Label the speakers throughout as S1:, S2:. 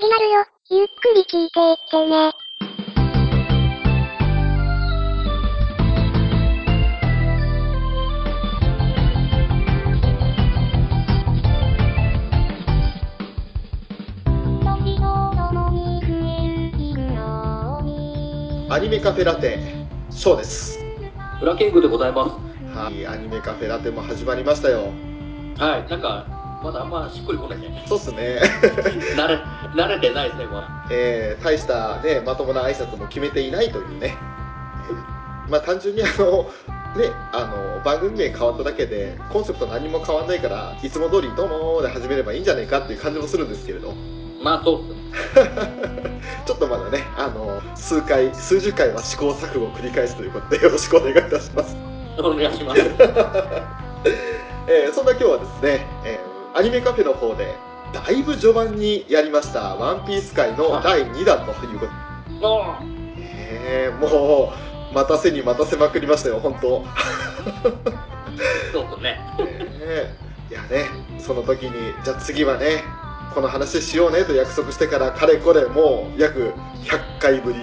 S1: 始まるよ。ゆっくり聞いていってね。
S2: アニメカフェラテショーです
S3: 裏キングでございます。
S2: はいアニメカフェラテも始まりましたよ
S3: はい、なんか、まだあんましっくりこないね。
S2: そうっすね
S3: 慣れ、慣れてないですね、まだ。
S2: えー、大したねまともな挨拶も決めていないというね、えーまあ単純にあのねあの番組名変わっただけでコンセプト何も変わんないからいつも通り「どうも」で始めればいいんじゃないかっていう感じもするんですけれど
S3: まあ、そうっす。
S2: ちょっとまだねあの数回数十回は試行錯誤を繰り返すということでよろしくお願いいたします
S3: お願いします。
S2: えーそんな今日はですね、えーアニメカフェの方でだいぶ序盤にやりました「ワンピース界の第2弾ということ。
S3: あ
S2: えーもう待たせに待たせまくりましたよ本当。
S3: そうっすね。
S2: ねいやねその時にじゃあ次はねこの話しようねと約束してからかれこれもう約100回ぶり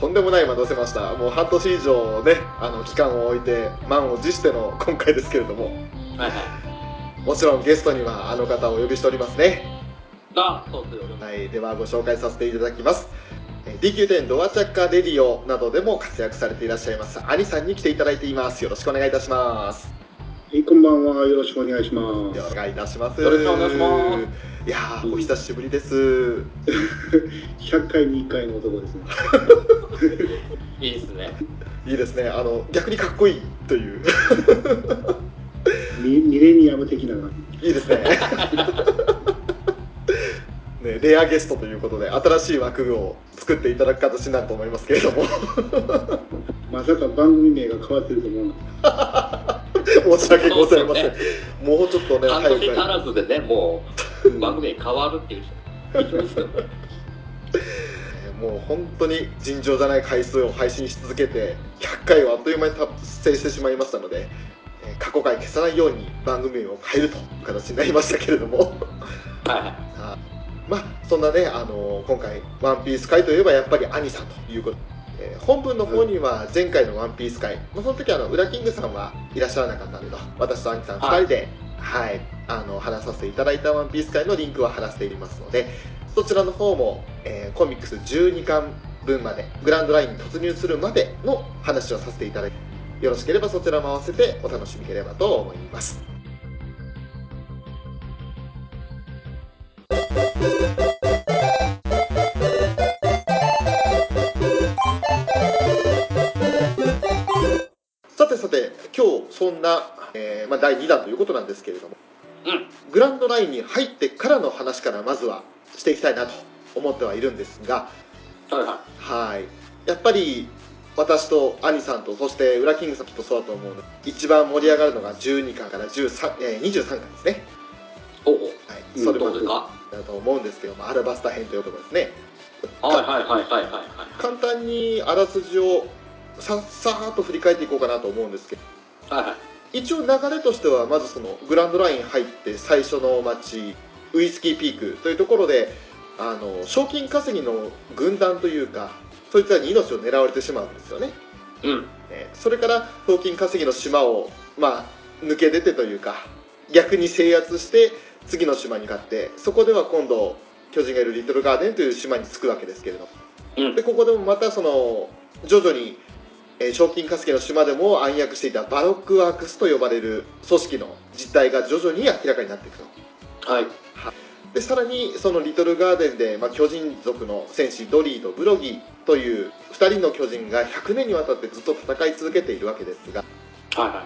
S2: とんでもない待たせました。もう半年以上ねあの期間を置いて満を持しての今回ですけれども。
S3: はいはい。
S2: もちろんゲストにはあの方をお呼びしておりますね。
S3: あ、そうっすよ。
S2: はい、ではご紹介させていただきます。えー DQ10 ドアチャッカーレディオなどでも活躍されていらっしゃいますアニさんに来ていただいています。よろしくお願いいたします。
S4: はい、こんばんは。よろしくお願いしま
S2: お願いいたします。
S3: よろしくお願いしま
S2: いやーお久しぶりです
S4: す。100回に1回の男ですね。
S3: いいっすね。
S2: いいですねあの逆にかっこいいという
S4: ミミレニアム的な。
S2: いいですねねレアゲストということで新しい枠を作っていただく形になると思いますけれども
S4: まさか番組名が変わってると思うな。
S2: 申し訳ございません、
S3: そうっ
S2: もうちょっとね
S3: 半年足らずでね、もう、番組変わるっていう人。
S2: もう本当に尋常じゃない回数を配信し続けて100回をあっという間に達成してしまいましたのでえー過去回消さないように番組名を変えるという形になりましたけれども。
S3: はい
S2: まあそんなね、あの今回「ワンピース回といえばやっぱり兄さんということえー本文の方には前回の「ワンピース回、まあ、その時あのウラキングさんはいらっしゃらなかったんで私と兄さん2人で、はい、あの話させていただいた「ワンピース回のリンクは貼らせていますのでそちらの方も、えーコミックス12巻分までグランドラインに突入するまでの話をさせていただいてよろしければそちらも合わせてお楽しみいければと思いますさて今日そんな、えーまあ、第2弾ということなんですけれども
S3: うん。
S2: グランドラインに入ってからの話からまずはしていきたいなと思ってはいるんですが
S3: はいは
S2: はいやっぱり私と兄さんとそしてウラキングさんきっとそうだと思うので一番盛り上がるのが12巻から13、えー23巻ですね、
S3: い。おお。
S2: はい、
S4: うん
S2: それも
S3: どうで
S2: だと思うんですけどもアルバスタ編ということですね
S3: はいはいはいはいはいはい。
S2: 簡単にあらすじをささーっと振り返っていこうかなと思うんですけど
S3: はいはい。
S2: 一応流れとしてはまずそのグランドライン入って最初の街ウイスキーピークというところであの賞金稼ぎの軍団というかそいつらに命を狙われてしまうんですよね
S3: うん。
S2: えーそれから賞金稼ぎの島をまあ抜け出てというか逆に制圧して次の島に勝ってそこでは今度巨人がいるリトルガーデンという島に着くわけですけれど
S3: うん
S2: で。ここでもまたその徐々に、えー賞金稼ぎの島でも暗躍していたバロックワークスと呼ばれる組織の実態が徐々に明らかになっていくと
S3: はい。
S2: でさらにそのリトルガーデンで、まあ、巨人族の戦士ドリーとブロギーという2人の巨人が100年にわたってずっと戦い続けているわけですが
S3: はいはい。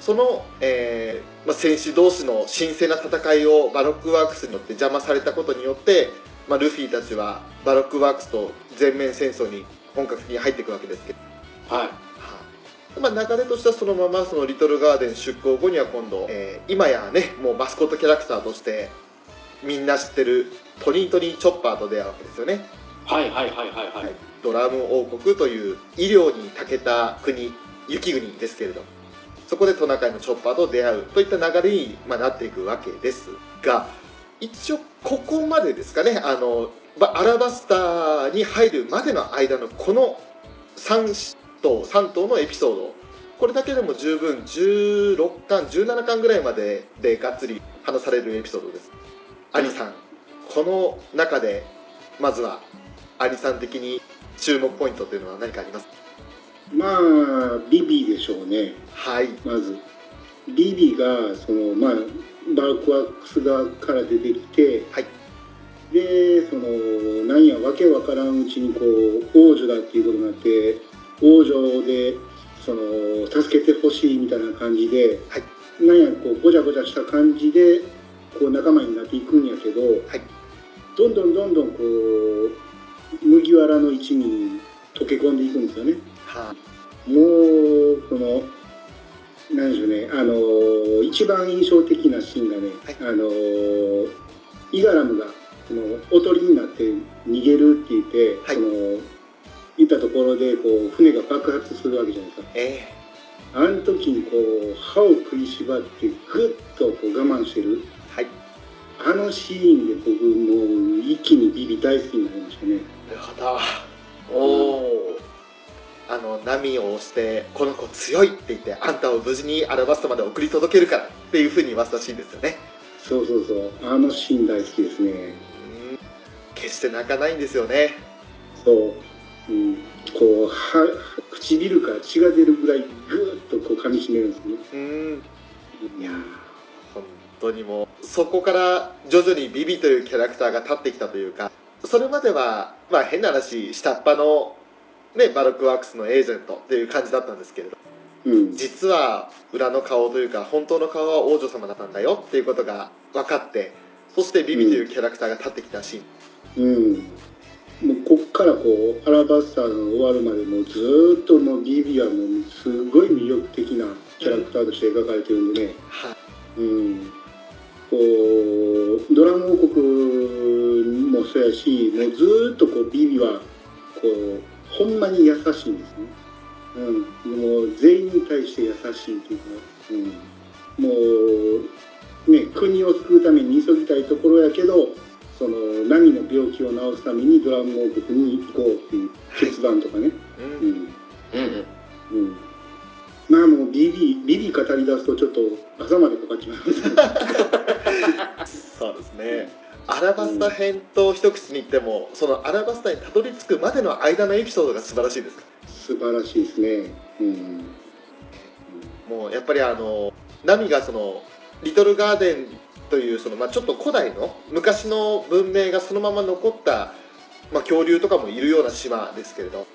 S2: その、えーまあ、戦士同士の神聖な戦いをバロックワークスによって邪魔されたことによって、まあ、ルフィたちはバロックワークスと全面戦争に本格的に入っていくわけですけど、
S3: はい。
S2: まあ、流れとしてはそのままそのリトルガーデン出港後には今度、えー今やねもうマスコットキャラクターとしてみんな知ってるトニートニーチョッパーと出会うわけですよね、
S3: はいはいはいはいはい。
S2: ドラム王国という医療に長けた国雪国ですけれどそこでトナカイのチョッパーと出会うといった流れに、まあ、なっていくわけですが一応ここまでですかねあのばアラバスターに入るまでの間のこの3頭3頭のエピソード。これだけでも十分16巻17巻ぐらいまででがっつり話されるエピソードです。アニさん。この中でまずはアニさん的に注目ポイントというのは何かあります？
S4: まあビビでしょうね。
S2: はい。
S4: まず。ビビがそのまあバルクワックス側から出てきて、
S2: はい。
S4: でそのなんやわけわからんうちにこう王女だっていうことになって王女でその助けてほしいみたいな感じで、
S2: はい。
S4: なんやこうごちゃごちゃした感じでこう仲間になっていくんやけど、
S2: はい。
S4: どんどんどんどんこう麦わらの一味に溶け込んでいくんですよね。
S2: は
S4: もうこの何でしょうねあの一番印象的なシーンがね、
S2: はい。
S4: あのイガラムがそのおとりになって逃げるって言って、
S2: はい。
S4: その行ったところでこう船が爆発するわけじゃないですか。
S2: え
S4: あの時にこう歯を食いしばってグッとこう我慢してる。
S2: ーはい。
S4: あのシーンで僕もう一気にビビ大好きになりましたね。
S2: なるほど。おおあの波を押してこの子強いって言ってあんたを無事にアラバスタまで送り届けるからっていうふうに言わせたシーンですよね。
S4: そうそうそう。あのシーン大好きですね。
S2: うん。決して泣かないんですよね。
S4: そう、うん、こうは唇から血が出るぐらいグーッとこう噛みしめるんですね。
S2: うん。
S4: いや
S2: 本当にもうそこから徐々にビビというキャラクターが立ってきたというかそれまではまあ変な話下っ端のねバルクワークスのエージェントっていう感じだったんですけれど
S4: うん、
S2: 実は裏の顔というか本当の顔は王女様だったんだよっていうことが分かってそしてビビというキャラクターが立ってきたシーン、
S4: うん、もうこっからこうアラバスターの終わるまでもうずーっともうビビはもうすごい魅力的なキャラクターとして描かれてるんでね、
S2: はい。
S4: うん、こうドラム王国もそうやしもうずーっとこうビビはこうほんまに優しいんですね、うん、もう全員に対して優しいっていうか、うん、もうね国を救うために急ぎたいところやけどそのナミの病気を治すためにドラム王国に行こうっていう決断とかね、
S2: うん。
S4: うん。
S3: うんうん。
S4: うん、まあもうビビビビ語り出すとちょっと朝までかかっちまいます
S2: そうですね。アラバスタ編と一口に言ってもそのアラバスタにたどり着くまでの間のエピソードが素晴らしいです
S4: 素晴らしいですね。うん。
S2: もうやっぱりあのナミがそのリトルガーデンというその、まあ、ちょっと古代の昔の文明がそのまま残った、まあ、恐竜とかもいるような島ですけれど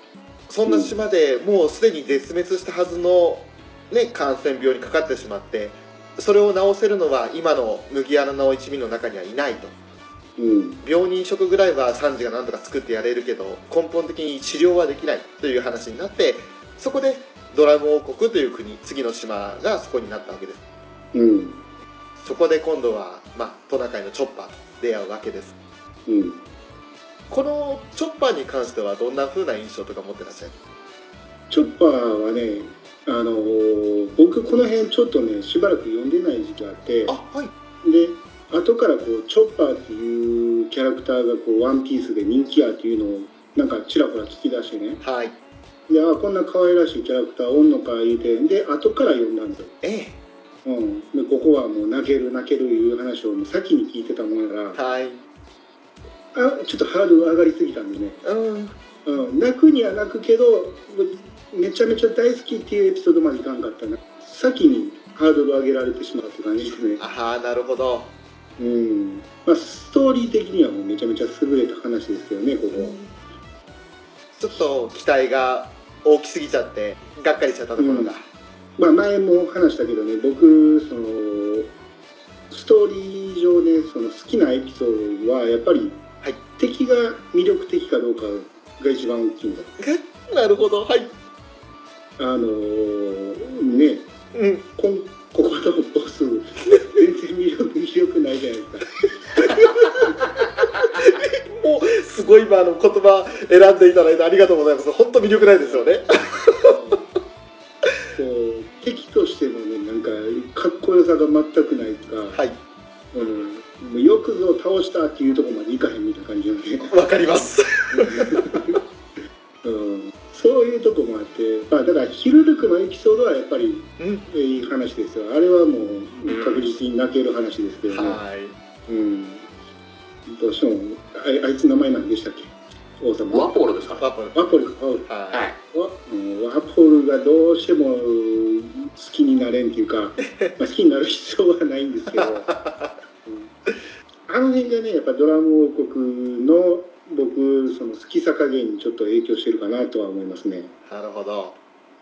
S2: そんな島でもうすでに絶滅したはずの、ね、感染病にかかってしまってそれを治せるのは今の麦穴の一味の中にはいないと
S4: うん。
S2: 病人食ぐらいはサンジが何とか作ってやれるけど根本的に治療はできないという話になってそこでドラム王国という国次の島がそこになったわけです
S4: うん。
S2: そこで今度は、まあ、トナカイのチョッパーと出会うわけです。
S4: うん。
S2: このチョッパーに関してはどんな風な印象とか持ってらっしゃる
S4: チョッパーはね、あのー僕この辺ちょっとね、しばらく読んでない時期があって、
S2: あはい。
S4: で、後からこう、チョッパーっていうキャラクターがこう、ワンピースで人気やっていうのを、なんかちらほら聞き出してね、
S2: はい。
S4: で、あ、こんな可愛らしいキャラクターおんのか言うて、で、後から読んだんですよ。
S2: え
S4: うん。で、ここはもう泣ける泣けるいう話をもう先に聞いてたもんやから、
S2: えはい。
S4: あ、ちょっとハードル上がりすぎたんでね、
S2: うん。
S4: うん、泣くには泣くけどめちゃめちゃ大好きっていうエピソードまでいかんかったな。先にハードル上げられてしまうって感じですね。
S2: ああなるほど。
S4: うん。まあストーリー的にはもうめちゃめちゃ優れた話ですけどねここ。
S2: ちょっと期待が大きすぎちゃってがっかりしちゃったところが、
S4: まあ前も話したけどね僕そのストーリー上ねその好きなエピソードはやっぱり、
S2: はい。
S4: 敵が魅力的かどうかが一番大きいんだ。
S2: なるほど。はい。
S4: あのーね。
S2: うん。
S4: こんここのボス 全然魅力魅力ないじゃないですか。
S2: もうすごい今あの言葉選んでいただいてありがとうございます。本当魅力ないですよね
S4: さが全くないとか、
S2: はい。
S4: うん、もうよくぞ倒したっていうところまでいかへんみたいな感じなんで、
S2: わかります。
S4: うん、そういうとこもあって、まあ、だからヒルルクのエピソードはやっぱりいい話ですよ。あれはもう確実に泣ける話ですけどね、
S2: はい。
S4: うん、どうしてもああいつ名前何でしたっけ？王様
S3: ワポールですか
S4: ワポル。かワ
S2: は
S3: はい。
S4: うんワポルがどうしても好きになれんっていうか、まあ、好きになる必要はないんですけど、う んあの辺がねやっぱドラム王国の僕その好きさ加減にちょっと影響してるかなとは思いますね。
S2: いなるほど。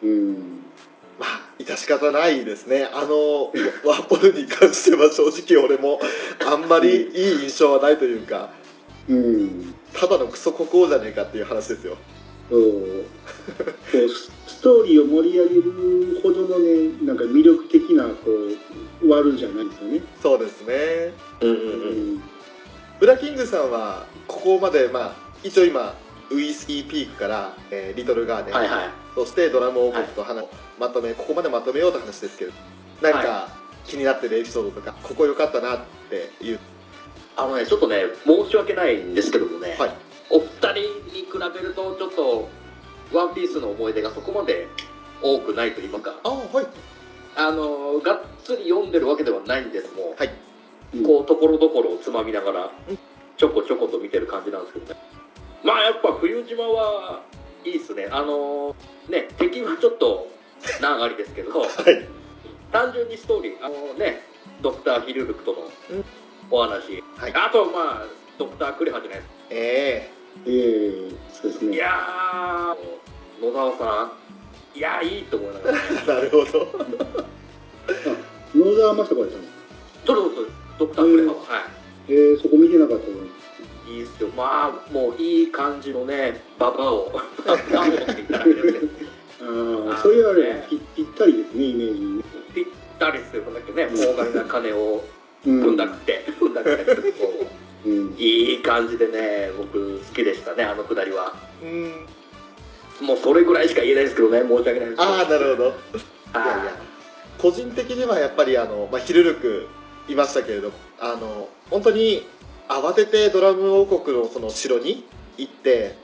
S4: うん。
S2: まあ致し方ないですね。あの ワポルに関しては正直俺もあんまりいい印象はないというか。
S4: うん
S2: ただのクソ国王じゃねえかっていう話ですよ。
S4: そう。こうスストーリーを盛り上げるほどのねなんか魅力的なこうワールドじゃないですよね。
S2: そうですね。
S3: うんうん
S4: う
S3: うん。
S4: ん
S2: ブラキングさんはここまでまあ一応今ウイスキーピークから、えーリトルガーデン、
S3: はいはい。
S2: そしてドラム王国と話、まとめここまでまとめようと話ですけど何か気になってるエピソードとかここ良かったなっていう
S3: あのねちょっとね申し訳ないんですけどもね、
S2: はい。
S3: お二人に比べるとちょっとワンピースの思い出がそこまで多くないと言いますか
S2: あはい。
S3: あのがっつり読んでるわけではないんですも
S2: はい。
S3: こうところどころをつまみながら
S2: うん。
S3: ちょこちょこと見てる感じなんですけどね。まあやっぱ冬島はいいっすね。あのね敵はちょっと難ありですけど
S2: はい。
S3: 単純にストーリーあのねドクター・ヒルルクとの
S2: うん
S3: お話、
S2: はい。
S3: あとまあドクター・クレハじゃないですか。
S2: え
S4: え。えそうですね。
S3: いやー野沢さん。いやーいいと思いながら。ね
S2: えなるほど。
S4: 野沢雅子やったの。
S3: そうそうそうドクター・クレハは、はい
S4: えー、そこ見てなかったの。
S3: いいっすよ。まあもういい感じのねババアを。ババって言ったらあれですけど
S4: ああ、そういうあれ、ぴぴったりですね、イメージ。
S3: ぴったりするんだけどね大金な金を
S4: うん。
S3: だくって踏んだくってこ
S4: うん。
S3: ういい感じでね僕好きでしたねあのくだりは。
S2: うん。
S3: もうそれぐらいしか言えないですけどね申し訳ないです。
S2: ああなるほど。い
S3: はい
S2: やいや。個人的にはやっぱりあの、まあ、ヒルルクいましたけれどあの本当に慌ててドラム王国のその城に行って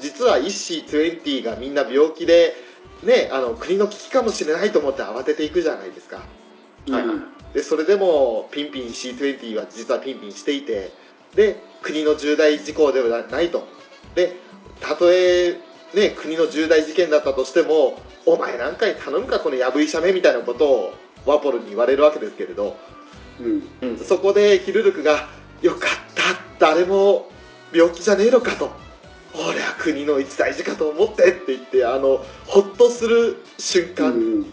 S2: 実はイッシー20がみんな病気で、ね、あの国の危機かもしれないと思って慌てていくじゃないですか。
S3: はいはい
S2: でそれでもピンピン C20 は実はピンピンしていてで国の重大事項ではないとでたとえ、ね、国の重大事件だったとしてもお前なんかに頼むかこのやぶ医者めみたいなことをワポルに言われるわけですけれど
S4: うん。
S3: うん
S2: そこでヒルルクが「よかった誰も病気じゃねえのか」と「俺は国の一大事かと思って」って言ってあのほっとする瞬
S4: う
S2: 間、
S4: ん。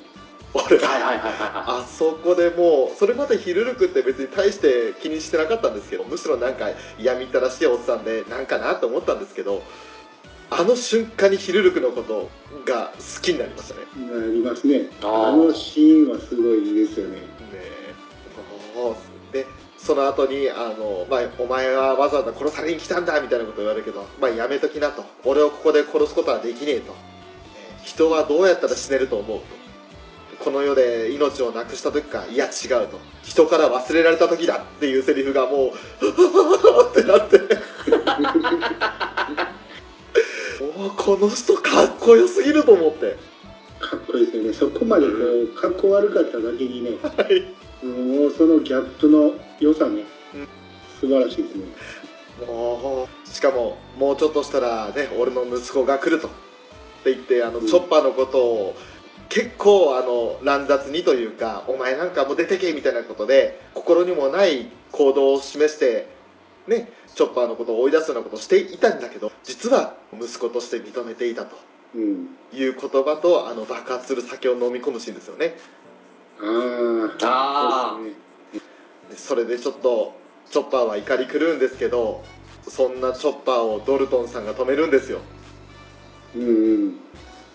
S2: 俺は
S3: はいはいはいはいは
S2: あそこでもうそれまでヒルルクって別に大して気にしてなかったんですけどむしろなんか嫌みったらしいおっさんでなんかなと思ったんですけどあの瞬間にヒルルクのことが好きになりましたね。
S4: なりますね。
S3: あ
S4: のシーンはすごいですよね。
S2: ねでその後にあの、まあ「お前はわざわざ殺されに来たんだ」みたいなこと言われるけど「まあ、やめときな」と「俺をここで殺すことはできねえ」と「人はどうやったら死ねると思う」と「この世で命をなくした時かいや違う」と「人から忘れられた時だ」っていうセリフがもう「ってなって。もうこの人かっこよすぎると思って。
S4: かっこいいですよね。そこまでこう、かっこ悪かっただけにね、
S2: はい。
S4: もうそのギャップの良さね
S2: うん、
S4: 素晴らしいです。ね。
S2: もうしかももうちょっとしたらね俺の息子が来ると。って言ってあの、
S4: うん。
S2: チョッパーのことを結構あの乱雑にというかお前なんかもう出てけみたいなことで心にもない行動を示してねチョッパーのことを追い出すようなことをしていたんだけど実は息子として認めていたと
S4: うん。
S2: いう言葉とあの爆発する酒を飲み込むシーンですよね
S4: ああ。
S3: あ
S4: そ
S2: れでちょっとチョッパーは怒り狂うんですけどそんなチョッパーをドルトンさんが止めるんですよ
S4: うんうん。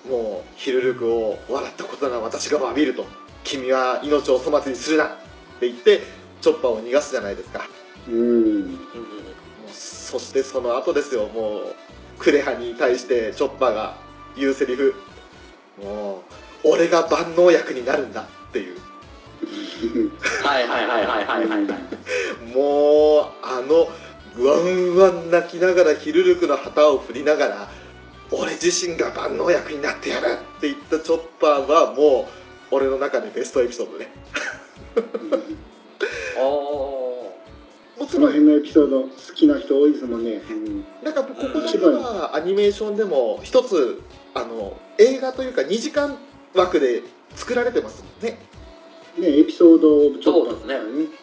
S2: もうヒルルクを笑ったことなら私が詫びると君は命を粗末にするなって言ってチョッパーを逃がすじゃないですか。
S4: うん。
S2: そしてその後ですよ。もうクレハに対してチョッパーが言うセリフ。もう俺が万能薬になるんだっていう。
S3: はいはいはいはいはいはい。は い
S2: もンワン泣きながらヒルルクの旗を振りながら俺自身が万能役になってやるって言ったチョッパーはもう俺の中でベストエピソードね。
S3: あ
S2: もち
S4: 辺のエピソード好きな人多いですもんね、うん。
S2: なんかここだけはアニメーションでも一つあの映画というか2時間枠で作られてますもんね。
S4: ねエピソードオブちょっと。
S3: そうですね。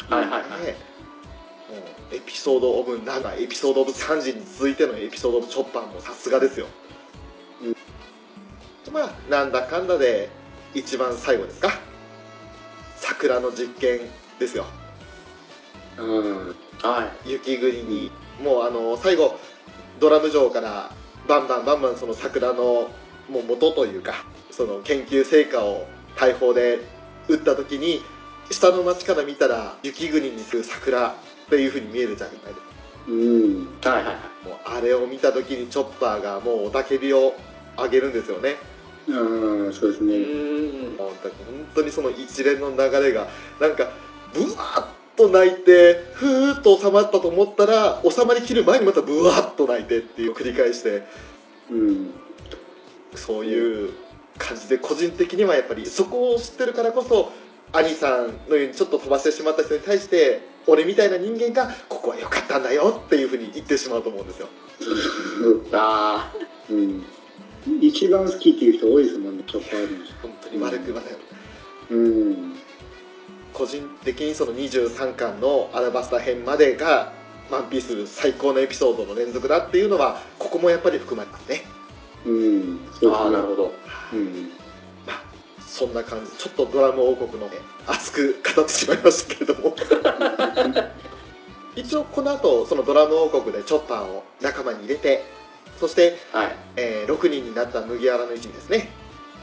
S3: はいはいはい。
S2: エピソード・オブ・ナガエピソード・オブ・サンジに続いてのエピソード・オブ・チョッパーもさすがですよ、まあなんだかんだで一番最後ですか？桜の実験ですよ。
S4: うん
S3: はい。
S2: 雪国に。もうあの最後ドラム城からバンバンバンバンその桜のもう元というかその研究成果を大砲で撃った時に下の町から見たら雪国にする桜っていう風に見えるじゃないですか。
S4: うん
S3: はいはいはい。
S2: もうあれを見た時にチョッパーがもう雄たけびを上げるんですよね
S4: ああそうですね、
S3: うん
S2: 本当にその一連の流れがなんかブワーッと泣いてふーっと収まったと思ったら収まりきる前にまたブワーッと泣いてっていう繰り返して
S4: うん。
S2: そういう感じで個人的にはやっぱりそこを知ってるからこそ兄さんのようにちょっと飛ばしてしまった人に対して俺みたいな人間がここは良かったんだよっていうふうに言ってしまうと思うんですよ。
S3: あ
S4: うん一番好きっていう人多いですもんねチョッパーの。人
S2: 本当に。悪くまで
S4: うん。
S2: 個人的にその23巻のアラバスタ編までがワンピース最高のエピソードの連続だっていうのはここもやっぱり含まれますね。
S4: うん。
S3: あ
S4: そうですね。
S3: ああなるほど。
S4: うん。
S2: そんな感じ。ちょっとドラム王国のね熱く語ってしまいましたけれども。一応この後そのドラム王国でチョッパーを仲間に入れてそして、
S3: はい。
S2: えー6人になった麦わらの一味ですね、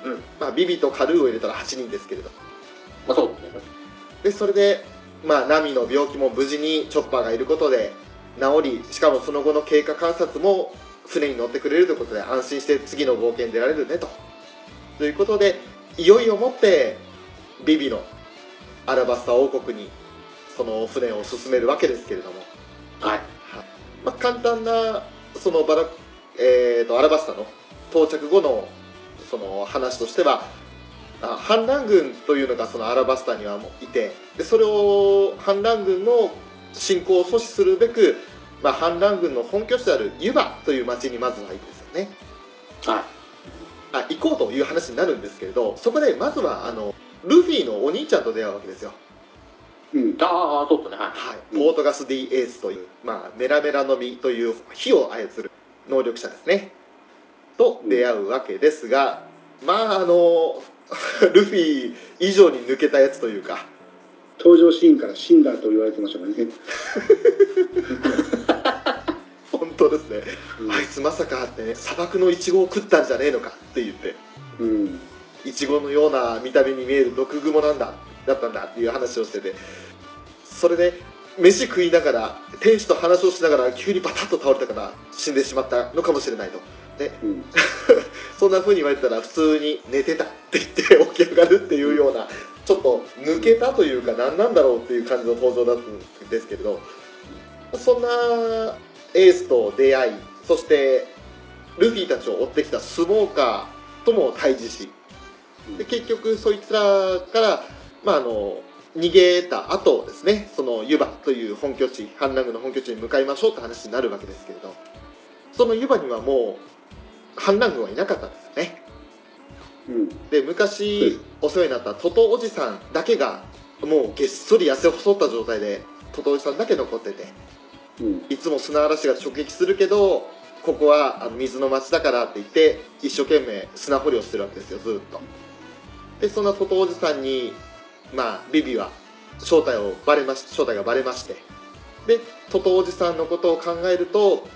S3: うん。
S2: まあ、ビビとカルーを入れたら8人ですけれど。
S3: まあそうですね。
S2: でそれで、まあ、ナミの病気も無事にチョッパーがいることで治りしかもその後の経過観察も船に乗ってくれるということで安心して次の冒険に出られるねと。ということでいよいよもってビビのアラバスタ王国にその船を進めるわけですけれども、
S3: はい。
S2: まあ、簡単なそのバラ、えー、とアラバスタの到着後のその話としてはあ反乱軍というのがそのアラバスタにはもういてでそれを反乱軍の侵攻を阻止するべく、まあ、反乱軍の本拠地であるユバという町にまずは行くんですよね。
S3: はい。
S2: あ行こうという話になるんですけれどそこでまずはあのルフィのお兄ちゃんと出会うわけですよ。
S4: うん。
S3: ああそうですね。はい。
S2: はい、ポートガス・ディ・エースという、まあ、メラメラの実という火を操る能力者ですね。と出会うわけですが、まああの ルフィ以上に抜けたやつというか。
S4: 登場シーンから死んだと言われてましたからね、
S2: 本当ですね、
S4: うん。
S2: あいつまさかってね砂漠のイチゴを食ったんじゃねえのかって言って。
S4: うん。
S2: イチゴのような見た目に見える毒蜘蛛なんだだったんだっていう話をしてて。それで飯食いながら天使と話をしながら急にバタッと倒れたから死んでしまったのかもしれないと。で
S4: うん。
S2: そんな風に言われたら普通に寝てたって言って起き上がるっていうようなちょっと抜けたというか何なんだろうっていう感じの登場だったんですけれどそんなエースと出会いそしてルフィたちを追ってきたスモーカーとも対峙しで結局そいつらから、まあ、あの逃げた後ですねそのユバという本拠地反乱軍の本拠地に向かいましょうって話になるわけですけれどそのユバにはもう反乱軍はいなかったんですよね。
S4: うん。
S2: で昔お世話になったトトおじさんだけがもうげっそり痩せ細った状態でトトおじさんだけ残ってて
S4: うん。
S2: いつも砂嵐が直撃するけどここはあの水の町だからって言って一生懸命砂掘りをしてるわけですよずっと。でそんなトトおじさんにまあビビは正体をバレまし正体がバレまして。でトトおじさんのことを考えると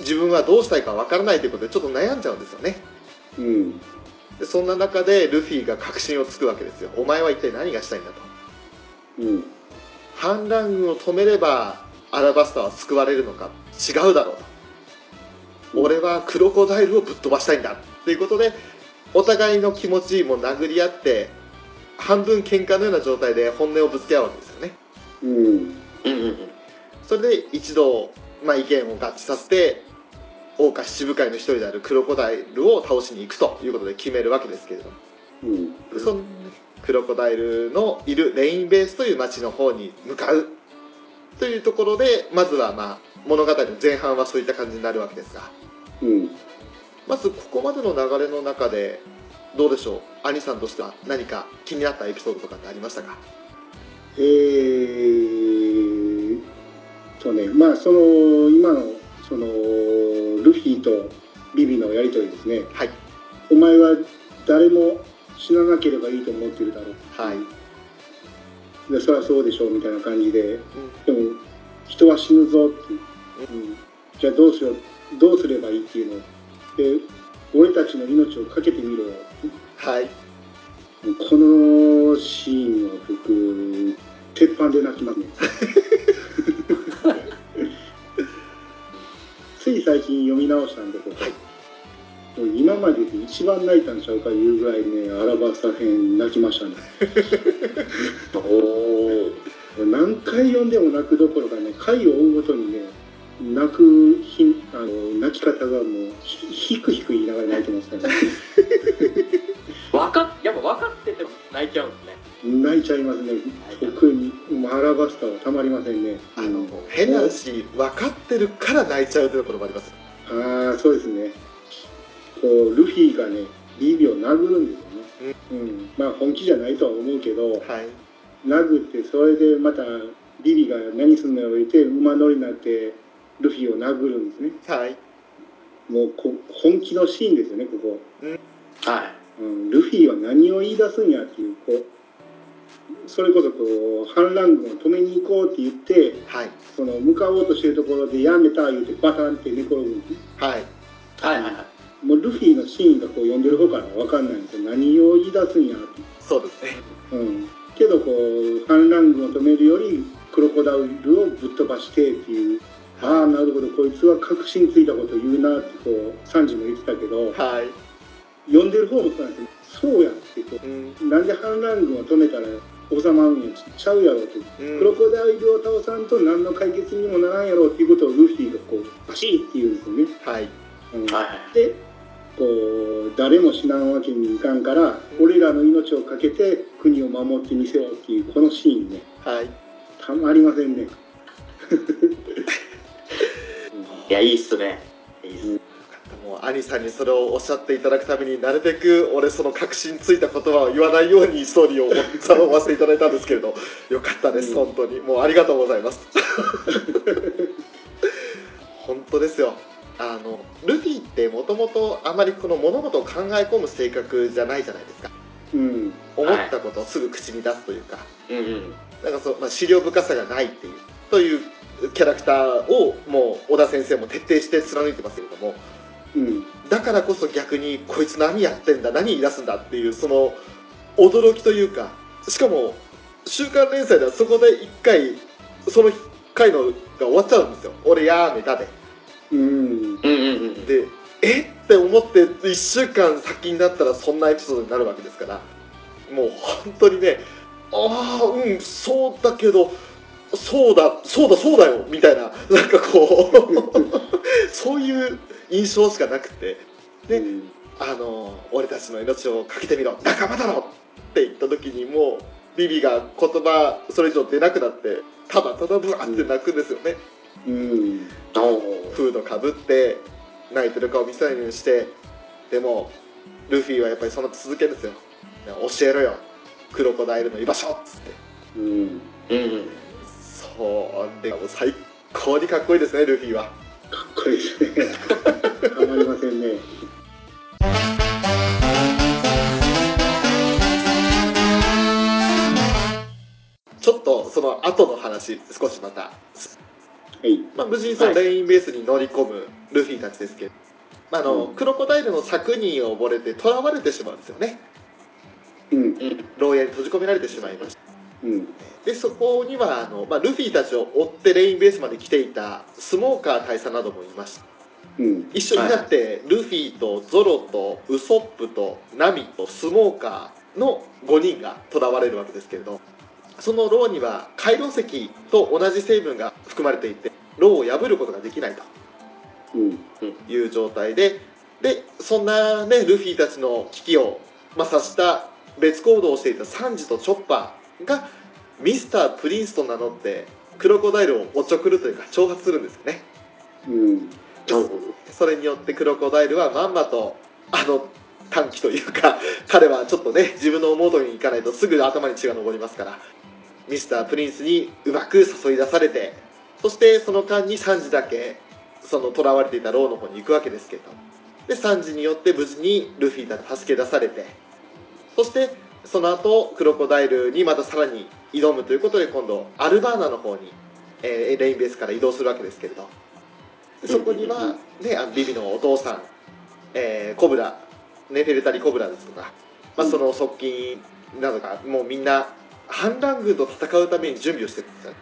S2: 自分はどうしたいかわからないということでちょっと悩んじゃうんですよね。
S4: うん。
S2: でそんな中でルフィが確信をつくわけですよ。お前は一体何がしたいんだと。
S4: うん。
S2: 反乱軍を止めればアラバスタは救われるのか。違うだろうと。俺はクロコダイルをぶっ飛ばしたいんだ。ということでお互いの気持ちも殴り合って半分喧嘩のような状態で本音をぶつけ合うわけですよね。
S4: うん。
S3: うんうんうん
S2: それで一度まあ、意見を合致させて桜花七部会の一人であるクロコダイルを倒しに行くということで決めるわけですけれども。
S4: うん。
S2: そのクロコダイルのいるレインベースという町の方に向かうというところでまずはまあ物語の前半はそういった感じになるわけですが。
S4: うん。
S2: まずここまでの流れの中でどうでしょう？兄さんとしては何か気になったエピソードとかってありましたか？
S4: えーとねまあその今のそのルフィとビビのやり取りですね。
S2: はい。
S4: お前は誰も死ななければいいと思ってるだろう。
S2: はい、
S4: でそりゃそうでしょうみたいな感じで。
S2: うん。
S4: でも人は死ぬぞって、うん、じゃあどうしようどうすればいいっていうので俺たちの命を懸けてみろよ
S2: はい。
S4: このシーンは僕鉄板で泣きますね。つい最近読み直したんで僕、
S2: はい。
S4: もう今までで一番泣いたんちゃうかいうぐらいねアラバスタ編泣きましたね。
S3: おお
S4: 何回読んでも泣くどころかね回を追うごとにね泣くひあの泣き方がもうひひくひく言いながら泣いてますからね。
S3: わかやっぱ分かってても泣いちゃうんですね。
S4: 泣いちゃいますね。特にもうアラバスタはたまりませんね。
S2: あの変な話分かってるから泣いちゃうというところもあります。
S4: ああそうですね。こうルフィがねビビを殴るんですよね、うん。まあ本気じゃないとは思うけど
S2: はい。
S4: 殴ってそれでまたビビが何すんのよ言って馬乗りになってルフィを殴るんですね。
S2: はい。
S4: もうこ本気のシーンですよねここ、
S3: は
S4: うん、ルフィは何を言い出すんやっていうこうそれこそこう反乱軍を止めに行こうって言って
S2: はい。
S4: その向かおうとしてるところでやめた言うてバタンって寝転ぶんですね。
S2: はい。
S3: いはい。はいはい
S4: もうルフィのシーンがこう読んでる方から分かんないんですよ。何を言い出すんやって。
S2: そうですね。
S4: うん、けどこう反乱軍を止めるよりクロコダイルをぶっ飛ばしてっていうああなるほど。こいつは確信ついたこと言うなってこうサンジも言ってたけど
S2: はい。
S4: 読んでる方もそうなんですよ。そうやってこ
S2: うん。
S4: うなんで反乱軍を止めたら収まるんやちゃうやろと
S2: う。ん。
S4: クロコダイルを倒さんと何の解決にもならんやろっていうことをルフィがこうバシッって言うんですよね。
S2: はい。
S4: うん。
S3: はいはい。
S4: でこう誰も死なんわけにいかんから俺らの命を懸けて国を守ってみせようっていうこのシーンね。
S2: はい。
S4: たまりませんね。
S3: いやいいっすね。いいっす。
S2: もう兄さんにそれをおっしゃっていただくためになるべく俺その確信ついた言葉を言わないようにストーリーを追わせていただいたんですけれどよかったです
S4: うん。
S2: 本当に。もうありがとうございます。本当ですよ。あのルフィってもともとあまりこの物事を考え込む性格じゃないじゃないですか。
S4: うん、
S2: 思ったことをすぐ口に出すというか、
S3: うんうん。
S2: なんかそう、まあ、資料深さがないっていう。というキャラクターをもう小田先生も徹底して貫いてますけれども
S4: うん、
S2: だからこそ逆にこいつ何やってんだ何言い出すんだっていうその驚きというかしかも週刊連載ではそこで一回その回のが終わっちゃうんですよ。俺やめたで。
S4: うん、
S3: うんうんうん
S2: でえっ？て思って1週間先になったらそんなエピソードになるわけですからもう本当にねああうんそうだけどそうだそうだそうだよみたいななんかこう そういう印象しかなくて。で
S4: うん。
S2: あの俺たちの命をかけてみろ仲間だろって言った時にもうビビが言葉それ以上出なくなってただただブワーって泣くんですよね、
S4: うん、
S3: おー
S2: フードかぶって泣いてる顔見せないようにしてでもルフィはやっぱりその続けるんですよ。教えろよ。クロコダイルの居場所っつって。
S4: うん、
S3: うんうん
S2: それがもう最高にかっこいいですねルフィは。
S4: かっこいいですね。たまりませんね。
S2: ちょっとその後の話少しまた、
S4: はい、
S2: まあ、無事にその
S3: はい
S2: レインベースに乗り込むルフィたちですけど、まああの
S4: うん。
S2: クロコダイルの柵に溺れて囚われてしまうんですよね。
S4: うん、
S2: 牢屋に閉じ込められてしまいました
S4: うん、
S2: でそこにはあの、まあ、ルフィたちを追ってレインベースまで来ていたスモーカー大佐などもいました。
S4: うん、
S2: 一緒になって、ルフィとゾロとウソップとナミとスモーカーの5人が囚われるわけですけれどその牢には海楼石と同じ成分が含まれていてローを破ることができないと。
S4: うん。
S2: いう状態ででそんなねルフィたちの危機を、まあ、察した別行動をしていたサンジとチョッパーがミスター・プリンスと名乗ってクロコダイルをおちょくるというか挑発するんですよね。
S4: うん。
S2: それによってクロコダイルはまんまとあの短期というか彼はちょっとね自分の思う通りにいかないとすぐ頭に血が上りますからミスター・プリンスにうまく誘い出されてそしてその間にサンジだけその囚われていたローの方に行くわけですけどでサンジによって無事にルフィたち助け出されてそしてその後クロコダイルにまたさらに挑むということで今度アルバーナの方に、えーレインベースから移動するわけですけれど。でそこには、ね、あのビビのお父さん、えーコブラネフェルタリコブラですとか、まあ、その側近などがもうみんな反乱軍と戦うために準備をしてるんですよ。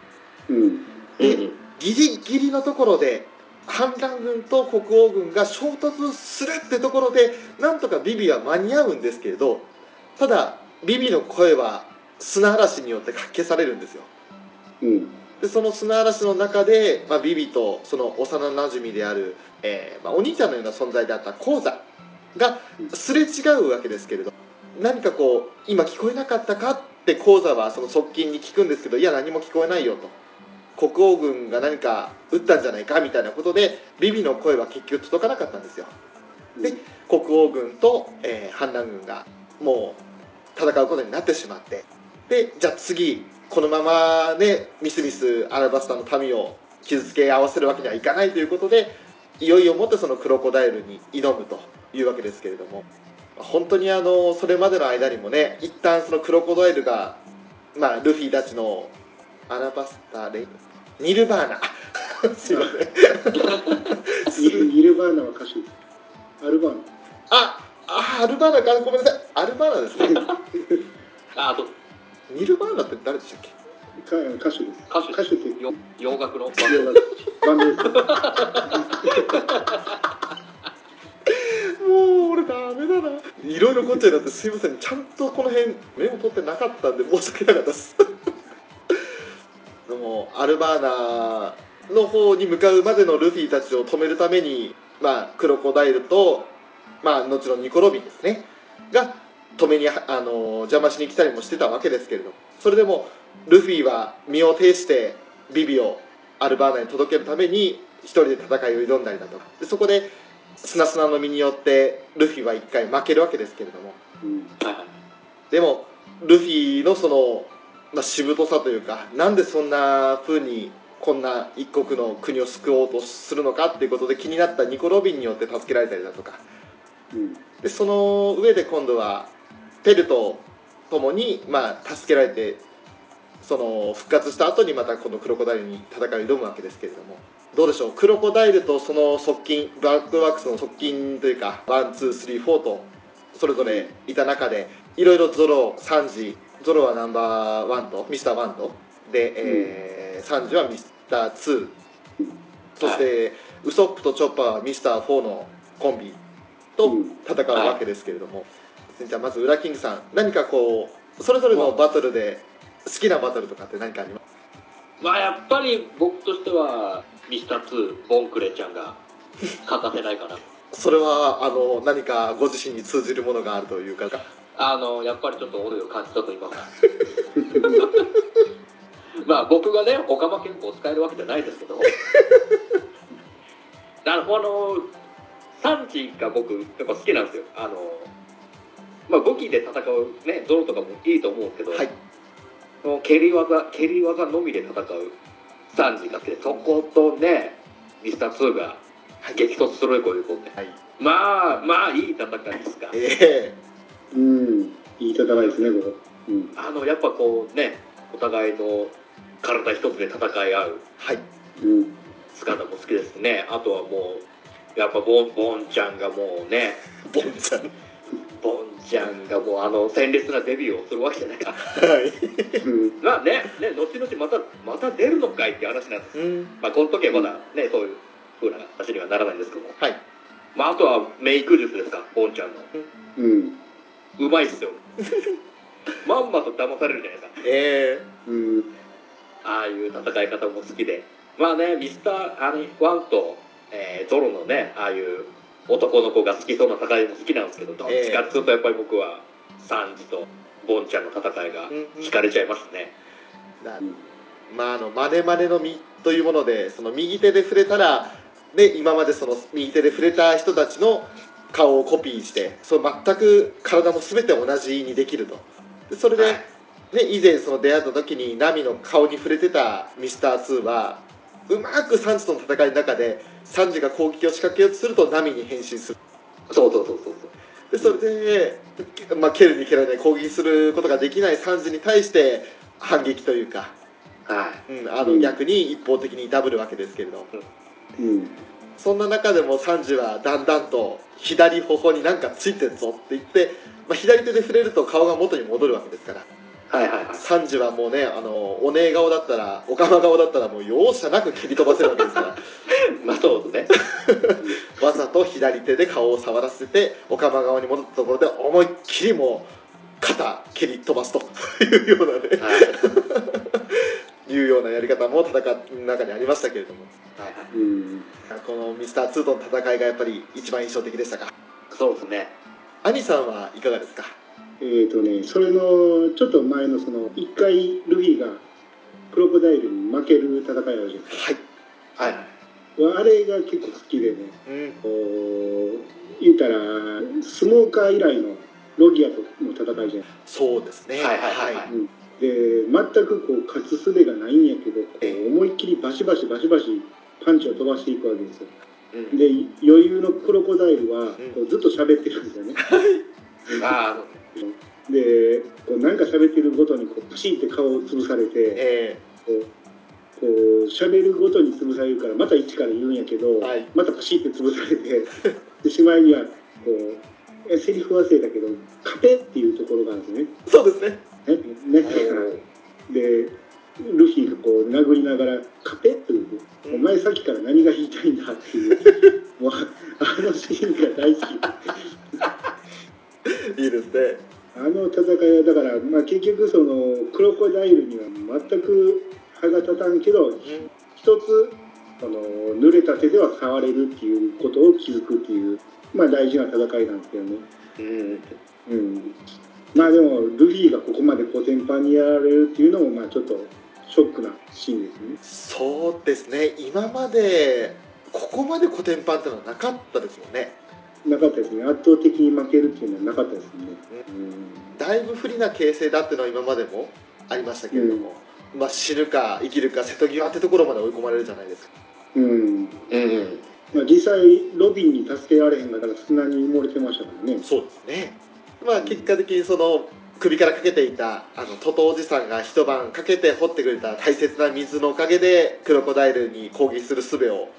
S4: うん。
S2: でギリギリのところで反乱軍と国王軍が衝突するってところでなんとかビビは間に合うんですけれどただビビの声は砂嵐によってかき消されるんですよ。
S4: うん。
S2: でその砂嵐の中で、まあ、ビビとその幼なじみである、えーまあ、お兄ちゃんのような存在であったコウザがすれ違うわけですけれど何かこう今聞こえなかったかってコウザはその側近に聞くんですけどいや何も聞こえないよと。国王軍が何か撃ったんじゃないかみたいなことでビビの声は結局届かなかったんですよ。で国王軍と、えー反乱軍がもう戦うことになってしまって。でじゃあ次このままねミスミスアラバスタの民を傷つけ合わせるわけにはいかないということでいよいよもってそのクロコダイルに挑むというわけですけれども。本当にあのそれまでの間にもね一旦そのクロコダイルが、まあ、ルフィたちのアラバスタレイニルバーナ？すいません。
S4: ニルニルバーナは歌手。アルバーナ。
S2: ああアルバーナかごめんなさい。アルバーナですね。
S3: あと。
S2: ニルバーナって誰でしたっけ？
S4: か歌手。です
S3: 歌手
S4: 歌手って。
S3: よ洋楽の
S4: 洋楽バンドです。
S2: もう俺ダメだな。いろいろこっちゃになってすいません。ちゃんとこの辺メモ取ってなかったんで申し訳なかったです。でもアルバーナの方に向かうまでのルフィたちを止めるためにまあクロコダイルとまあ後のニコ・ロビンですね。が止めにあの邪魔しに来たりもしてたわけですけれどそれでもルフィは身を挺してビビをアルバーナに届けるために一人で戦いを挑んだりだとか。でそこで砂砂の実によってルフィは一回負けるわけですけれども。でもルフィのその、まあ、しぶとさというかなんでそんな風にこんな一国の国を救おうとするのかっていうことで気になったニコ・ロビンによって助けられたりだとか。
S4: うん
S2: でその上で今度はペルと共に、まあ、助けられてその復活した後にまたこのクロコダイルに戦いを挑むわけですけれども。どうでしょう？クロコダイルとその側近バロックワークスの側近というか one two three four とそれぞれいた中でいろいろゾロサンジゾロはナンバーワンとミスターワンとで、えーサンジはミスターツー。そして、ウソップとチョッパーはミスター4のコンビと
S4: うん。
S2: 戦うわけですけれども、じゃあまずウラキングさん何かこうそれぞれのバトルで好きなバトルとかって何かあります？
S3: まあやっぱり僕としてはミスター2ボンクレちゃんが欠かせないかな。
S2: それはあの何かご自身に通じるものがあるというか。
S3: あのやっぱりちょっと俺を感じたと言いますかまあ僕がねオカマ憲法を使えるわけじゃないですけど。あのサンチが僕やっぱ好きなんですよ。あのまあ武器で戦うねゾロとかもいいと思うんですけど、
S2: はい。
S3: もう蹴り技蹴り技のみで戦うサンジが好きでそことねミスター2が激突するということで
S2: はい。
S3: まあまあいい戦いですか。
S2: え
S4: うんいい戦いですねここうん。
S3: あのやっぱこうねお互いの体一つで戦い合う
S2: ー、はい。
S4: うん。
S3: 姿も好きですね。あとはもうやっぱボンボンちゃんがもうね。
S2: ボンちゃん。
S3: ボンちゃんがもうあの鮮烈なデビューをするわけじゃないか。
S2: はい。
S4: うん
S3: まあねね後々またまた出るのかいって話なんです。
S2: うん。
S3: まあこの時はまだねそういう風な話にはならないんですけども。
S2: はい。
S3: まああとはメイク術ですかボンちゃんの。
S4: うん。
S3: うまいっすよ。まんまと騙されるじゃないですか。
S2: え。
S4: うん。
S3: ああいう戦い方も好きで、まあねミスターあのワンと、えーゾロのねああいう男の子が好きそうな戦いも好きなんですけどどっちかっつうとやっぱり僕はサンジとボンちゃんの戦いが惹かれちゃいましたね、
S2: なまああのマネマネの実というものでその右手で触れたらで今までその右手で触れた人たちの顔をコピーしてそう全く体も全て同じにできると。でそれで、
S3: はい。
S2: ね、以前その出会った時にナミの顔に触れてたミスター2はうまくサンジとの戦いの中でサンジが攻撃を仕掛けようとするとナミに変身する。
S3: そうそうそうそう
S2: でそれで、まあ、蹴るに蹴られない攻撃することができないサンジに対して反撃というか、
S3: はい。
S2: うん、あの
S4: うん。
S2: 逆に一方的にダブるわけですけれど。
S4: うん。
S2: そんな中でもサンジはだんだんと左頬になんかついてるぞって言って、まあ、左手で触れると顔が元に戻るわけですから
S3: はいはいはい。
S2: サンジはもうねあのお姉顔だったらお釜顔だったらもう容赦なく蹴り飛ばせるわけですから。
S3: まあそうですね。
S2: わざと左手で顔を触らせてお釜顔に戻ったところで思いっきりもう肩蹴り飛ばすと。いうようなね。
S3: はい。
S2: いうようなやり方も戦いの中にありましたけれども。
S3: はい
S2: このミスター2との戦いがやっぱり一番印象的でしたか？
S3: そうですね。
S2: 兄さんはいかがですか？
S4: えーとね、それのちょっと前のその一回ルフィがクロコダイルに負ける戦いあるじゃないです
S2: はい、
S3: はい。はい。
S4: かあれが結構好きでね
S2: うん、
S4: こう言ったらスモーカー以来のロギアとの戦いじゃない
S2: そうですね。
S3: はいはいはい。はい
S4: で全くこう勝つ術がないんやけどこう思いっきりバシバシバシバシパンチを飛ばしていくわけですよ。
S3: うん。
S4: で余裕のクロコダイルはこうずっと喋ってるんですよね。
S3: ああ
S4: でこうなんか喋ってるごとにこうパシンって顔を潰されて
S2: え
S4: こうこう喋るごとに潰されるからまた一から言うんやけど、
S2: はい。
S4: またパシンって潰されてでしまいにはこうえセリフ忘れたけど「カペ」っていうところがあるんですね。
S2: ー、そうですね。
S4: ねねでルフィがこう殴りながら「カペ」って言うてお前さっきから何が言いたいんだ」っていう。もうあのシーンが大好き。
S2: いいですね。
S4: あの戦いはだから、まあ、結局そのクロコダイルには全く歯が立たんけど一つその濡れた手では触れるっていうことを気づくっていう、まあ、大事な戦いなんですけどね。
S3: うん。
S4: うん、まあでもルフィがここまでコテンパンにやられるっていうのもまあちょっとショックなシーンですね。
S2: そうですね。今までここまでコテンパンってのはなかったですもんね
S4: なかったですね。圧倒的に負けるっていうのはなかったですね。
S2: だいぶ不利な形勢だっていうのは今までもありましたけれども、まあ、死ぬか生きるか瀬戸際ってところまで追い込まれるじゃないですか。
S4: うん、うん。
S3: うん。
S4: まあ、実際ロビンに助けられへんから砂に埋もれてましたからね。
S2: そうですね。まあ結果的にその首からかけていたあのトトおじさんが一晩かけて掘ってくれた大切な水のおかげでクロコダイルに攻撃する術を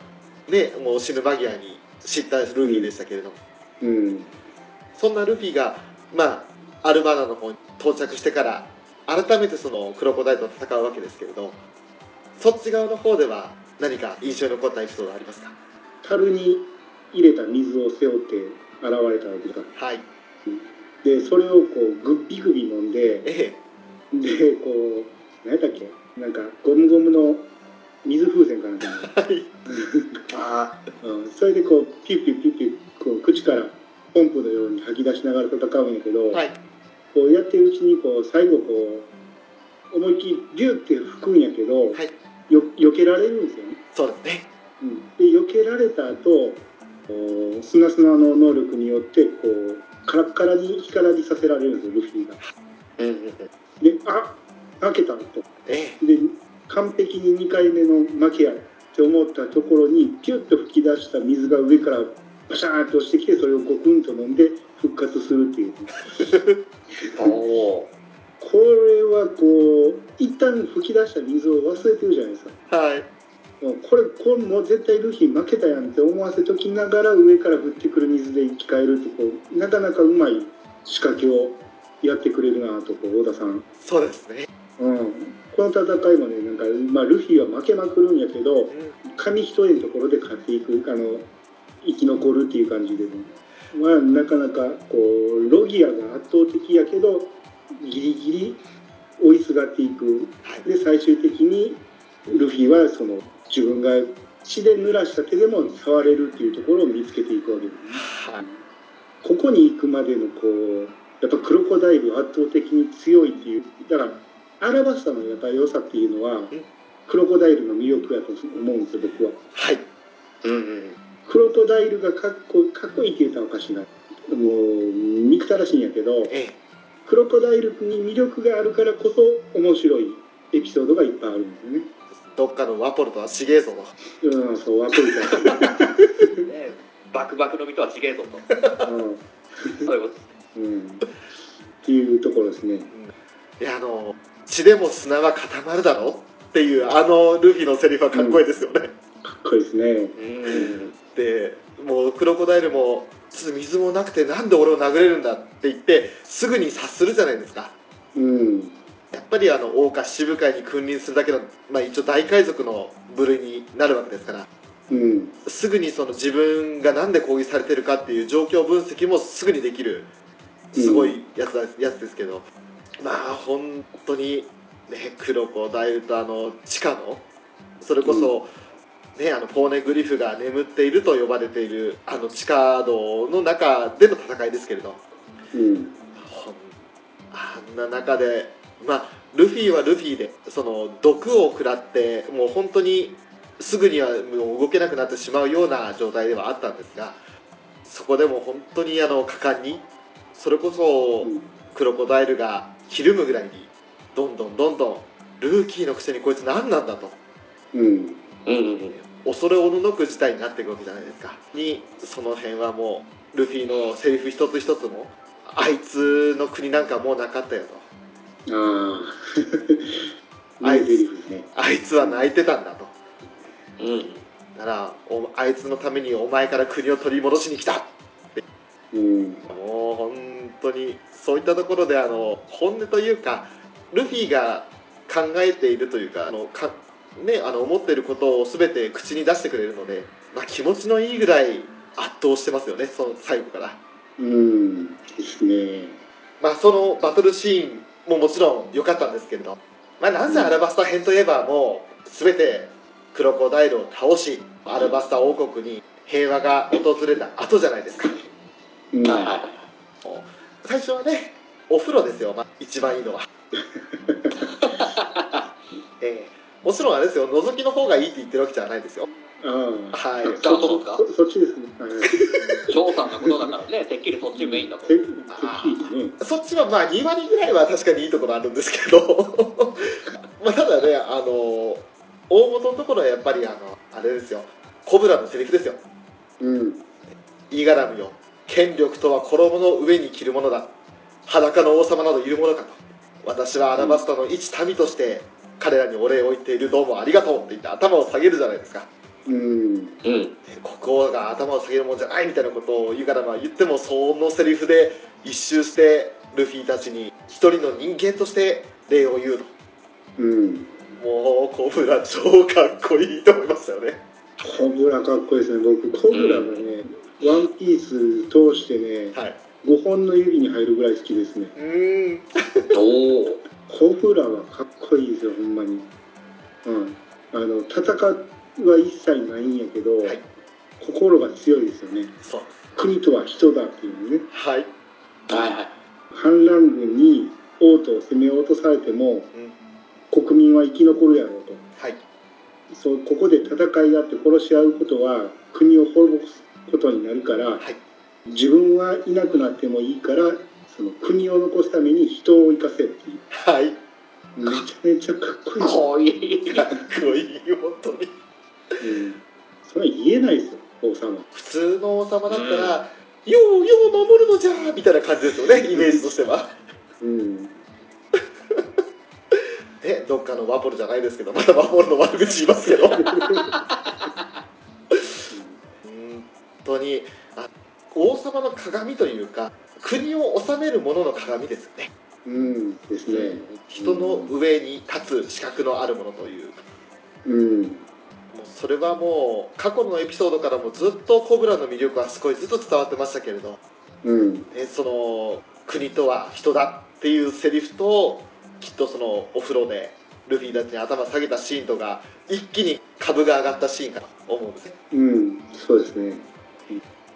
S2: ねもう死ぬ間際に知ったルフィでしたけれども。
S4: うん。
S2: そんなルフィがまあアルバーナの方に到着してから改めてそのクロコダイルと戦うわけですけれどそっち側の方では何か印象に残ったエピソードありますか？
S4: 樽に入れた水を背負って現れたわけですか？ら
S2: はい。
S4: でそれをこうグッビグビ飲んで
S2: ええ。
S4: でこう何やったっけ？なんかゴムゴムの水風船かなんか
S2: はい。
S3: あ
S4: うん。それでこうピュッピュッピュッピュッこう口からポンプのように吐き出しながら戦うんやけど、
S2: はい。
S4: こうやってるうちにこう最後こう思いっきりビューって吹くんやけど、
S2: はい。
S4: よ避けられるんですよね。
S2: そうですね。
S4: うん、で避けられた後こうスナスナの能力によってこうカラッカラに干からびさせられるんですよルフィが。であ負けたと。
S2: え。
S4: で完璧に2回目の負けやって思ったところにピュッと吹き出した水が上からバシャーンと落ちてきてそれをゴクンと飲んで復活するっていう。これはこう一旦吹き出した水を忘れてるじゃないですか。
S2: えはい。
S4: もうこれこれもう絶対ルフィ負けたやんって思わせときながら上から降ってくる水で生き返るってこうなかなかうまい仕掛けをやってくれるなとこう小田さん。
S2: そうですね。
S4: うん、この戦いもねなんか、まあ、ルフィは負けまくるんやけど
S2: うん
S4: 紙一重のところで勝っていくあの生き残るっていう感じでね、まあ、なかなかこうロギアが圧倒的やけどギリギリ追いすがっていく。
S2: はい。
S4: で最終的にルフィはその自分が血で濡らした手でも触れるっていうところを見つけていくわけですね。
S2: はい。
S4: ここに行くまでのこうやっぱクロコダイルは圧倒的に強いっていうだからアラバスタのやっぱ良さっていうのはクロコダイルの魅力やと思うんですよ僕は。
S2: はい。
S3: うんうん。
S4: クロコダイルがかっこかっこいいって言ったらおかしいなもう憎たらしいんやけど
S2: え
S4: クロコダイルに魅力があるからこそ面白いエピソードがいっぱいあるんですよね。
S2: えどっかのワポルとは違えぞと。
S4: うん、そう、わかるか
S3: ねバクバクの実とは違えぞと。
S4: ら。うん、
S3: そういうこと
S4: うん。っていうところですね。
S2: いやあの血でも砂は固まるだろっていうあのルフィのセリフはかっこいいですよね、
S4: かっこいいですね。
S3: うん
S2: でもうクロコダイルも水もなくてなんで俺を殴れるんだって言ってすぐに察するじゃないですか
S4: うん。
S2: やっぱりあの桜花七部会に君臨するだけの、まあ、一応大海賊の部類になるわけですから
S4: うん。
S2: すぐにその自分がなんで攻撃されてるかっていう状況分析もすぐにできるすごいやつだ、やつですけどまあ本当にねクロコダイルとあの地下のそれこそ、ね、あのポーネグリフが眠っていると呼ばれているあの地下道の中での戦いですけれど。
S4: うん。
S2: あんな中でまあルフィはルフィでその毒を食らってもう本当にすぐにはもう動けなくなってしまうような状態ではあったんですがそこでも本当にあの果敢にそれこそ
S4: うん。
S2: クロコダイルがひるむぐらいにどんどんどんどんルーキーのくせにこいつ何なんだと
S4: うん。
S3: うんうん
S2: 恐れおののく事態になっていくわけじゃないですかにその辺はもうルフィのセリフ一つ一つもあいつの国なんかもうなかったよと
S4: ああ。
S2: はい
S4: 名台詞ですね。
S2: あいつは泣いてたんだと
S3: うん
S2: だからおあいつのためにお前から国を取り戻しに来た
S4: うん。
S2: もう本当にそういったところであの本音というかルフィが考えているというかあのか、ね、あの思っていることを全て口に出してくれるので、まあ、気持ちのいいぐらい圧倒してますよねその最後から、
S4: うん。ですね。
S2: まあ、そのバトルシーンももちろん良かったんですけれど、まあ、なぜアラバスタ編といえばもう全てクロコダイルを倒しアラバスタ王国に平和が訪れた後じゃないですか
S4: うん。
S2: 最初はねお風呂ですよ、まあ、一番いいのは。ええ。もちろんあれですよ覗きの方がいいって言ってるわけじゃないですよ。
S4: ああ。
S2: はい。
S3: じゃあそうですか？
S4: そそっちですね。はい。
S3: 翔さんのことだからねてっきりそっちメインだと。
S4: ててっきりね。
S2: そっちはまあ2割ぐらいは確かにいいところあるんですけど。まあただねあの大元のところはやっぱりあのあれですよ。コブラのセリフですよ。
S4: うん。
S2: 言いがらむよ権力とは衣の上に着るものだ裸の王様などいるものかと私はアラバスタの一民として彼らにお礼を言っているどうもありがとうって言って頭を下げるじゃないですか
S4: うん。
S3: うん
S2: でここが頭を下げるもんじゃないみたいなことを言うからまあ言ってもそのセリフで一周してルフィたちに一人の人間として礼を言うと
S4: うん。
S2: もうコブラ超かっこいいと思いましたよね
S4: コブラかっこいいですね。僕、コブラがね、ワンピース通してね、
S2: はい
S4: 5本の指に入るぐらい好きですね。
S2: うーん
S3: おお
S4: コブラはかっこいいですよ、ほんまに。うん。あの、戦いは一切ないんやけど、
S2: はい
S4: 心が強いですよね。
S2: そう
S4: 国とは人だっていうね。
S2: はい、
S3: はいはい
S4: 反乱軍に王都を攻め落とされても、
S2: うん、
S4: 国民は生き残るやろうと。
S2: はい
S4: そうここで戦い合って殺し合うことは国を滅ぼすことになるから
S2: はい。
S4: 自分はいなくなってもいいからその国を残すために人を生かせっていう。
S2: はい。
S4: めちゃめちゃかっこいい。
S3: かわいい。
S2: かっこいい。本当に。
S4: うん、それは言えないですよ王様。
S2: 普通の王様だったら「ようよう守るのじゃ!」みたいな感じですよねイメージとしては。
S4: うん。
S2: ねどっかのワポルじゃないですけどまたワポルの悪口言いますけど。本 当にあ王様の鏡というか国を治める者の鏡ですよね。
S4: うんですね。
S2: 人の上に立つ資格のあるものという
S4: うん。
S2: もうそれはもう過去のエピソードからもずっとコブラの魅力はすごいずっと伝わってましたけれど、
S4: うん。
S2: ね、その国とは人だっていうセリフときっとそのお風呂でルフィたちに頭下げたシーンとか一気に株が上がったシーンかと思うんですね。
S4: うん、そうですね。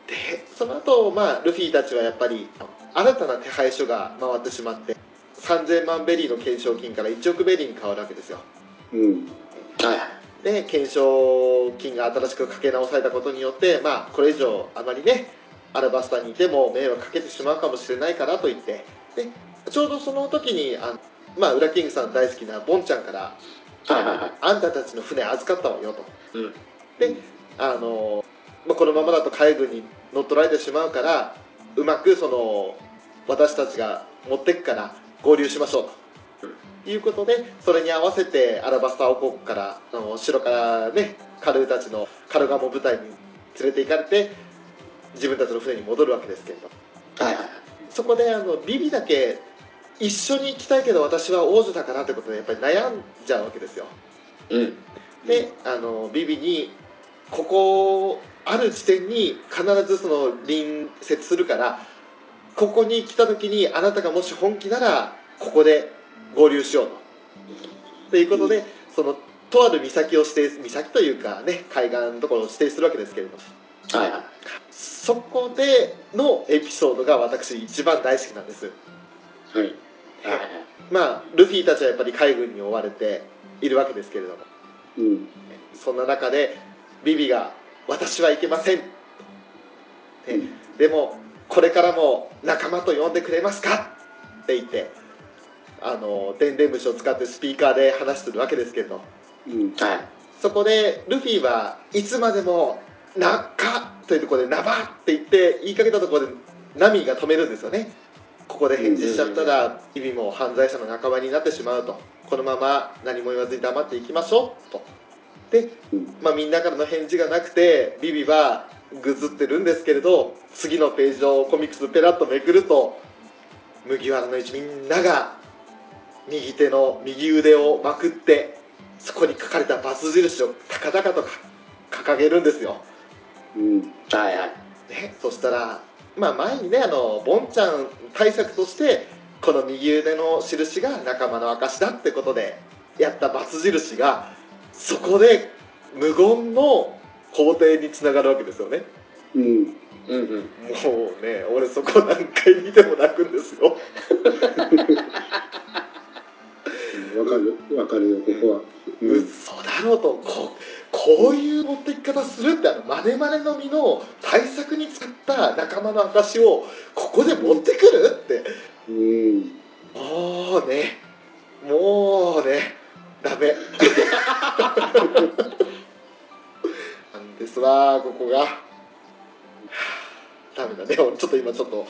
S2: でその後、まあルフィたちはやっぱり新たな手配書が回ってしまって3000万ベリーの懸賞金から1億ベリーに変わるわけですよ。
S4: うん、
S3: はい。
S2: で懸賞金が新しくかけ直されたことによってまあこれ以上あまりねアラバスタにいても迷惑かけてしまうかもしれないからと言ってでちょうどその時にあのまあウラキングさん大好きなボンちゃんから
S3: はいはいはい。
S2: あんたたちの船預かったわよと。
S3: うん。
S2: であの、まあ、このままだと海軍に乗っ取られてしまうからうまくその私たちが持ってくから合流しましょう。ということでそれに合わせてアラバスタ王国からあの城からねカルーたちのカルガモ部隊に連れて行かれて自分たちの船に戻るわけですけれど
S3: はいはい。
S2: そこであのビビだけ一緒に行きたいけど私は王女だからってことでやっぱり悩んじゃうわけですよ。
S3: うん。
S2: であのビビにここある地点に必ずその隣接するからここに来た時にあなたがもし本気ならここで合流しようと。ということでそのとある岬を指定岬というかね海岸のところを指定するわけですけれど
S3: はいはい。
S2: そこでのエピソードが私一番大好きなんです。
S4: はい。
S3: はい。
S2: まあルフィたちはやっぱり海軍に追われているわけですけれども。
S4: うん、
S2: そんな中でビビが「私はいけません」ねでもこれからも仲間と呼んでくれますか?」って言ってあの電電虫を使ってスピーカーで話してるわけですけれど。
S4: うん、
S3: はい。
S2: そこでルフィはいつまでも「なか」というところで「なば」って言って言いかけたところでナミが止めるんですよね。ここで返事しちゃったらビビも犯罪者の仲間になってしまうと。このまま何も言わずに黙っていきましょう。とで
S4: うん、
S2: まあ、みんなからの返事がなくてビビはぐずってるんですけれど次のページをコミックスペラッとめくると麦わらの一みんなが右手の右腕をまくってそこに書かれたバツ印を高々とか掲げるんですよ、
S4: うん、
S3: はいはい。
S2: ね、そしたら、まあ、前にねあのボンちゃん対策としてこの右腕の印が仲間の証だってことでやったバツ印がそこで無言の皇帝につながるわけですよね。
S4: うん、
S3: うんうん。
S2: もうね俺そこ何回見ても泣くんですよ。
S4: わかる、わかるよ、ここは。うん、
S2: 嘘だろうと。ここういう持ってき方するってあのマネマネの実の対策に使った仲間の証をここで持ってくるって。
S4: うん、
S2: もうねここが。は あダメだね。俺ちょっと今ちょっと、うん、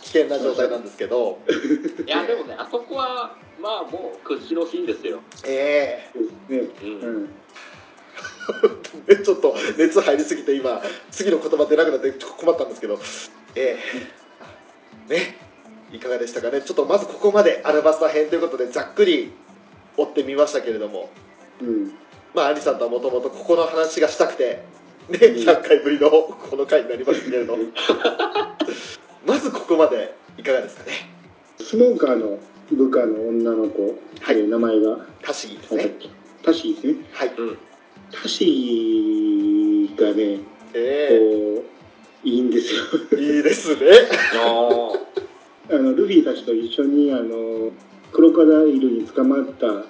S2: 危険な状態なんですけど。
S3: いやでもねあそこはまあもう屈指のシーンですよ。
S2: え
S4: そうですね。
S3: うん。
S4: うん、
S2: えちょっと熱入りすぎて今次の言葉出なくなってちょっと困ったんですけど。ええ。ね。いかがでしたかね。ちょっとまずここまでアルバスタ編ということでざっくり追ってみましたけれども。
S4: うん、
S2: まあアリさんとはもともとここの話がしたくてね100回ぶりのこの回になりますけれど。まずここまでいかがですかね？
S4: スモーカーの部下の女の子、
S2: はい。
S4: えー名前が、
S2: タシギですね。
S4: タシですね？
S2: はい。
S3: うん。
S4: タシがね、
S2: え
S4: こう、いいんですよ。
S2: えいいですね。
S3: あ
S4: あのルフィたちと一緒にあのクロコダイルに捕まった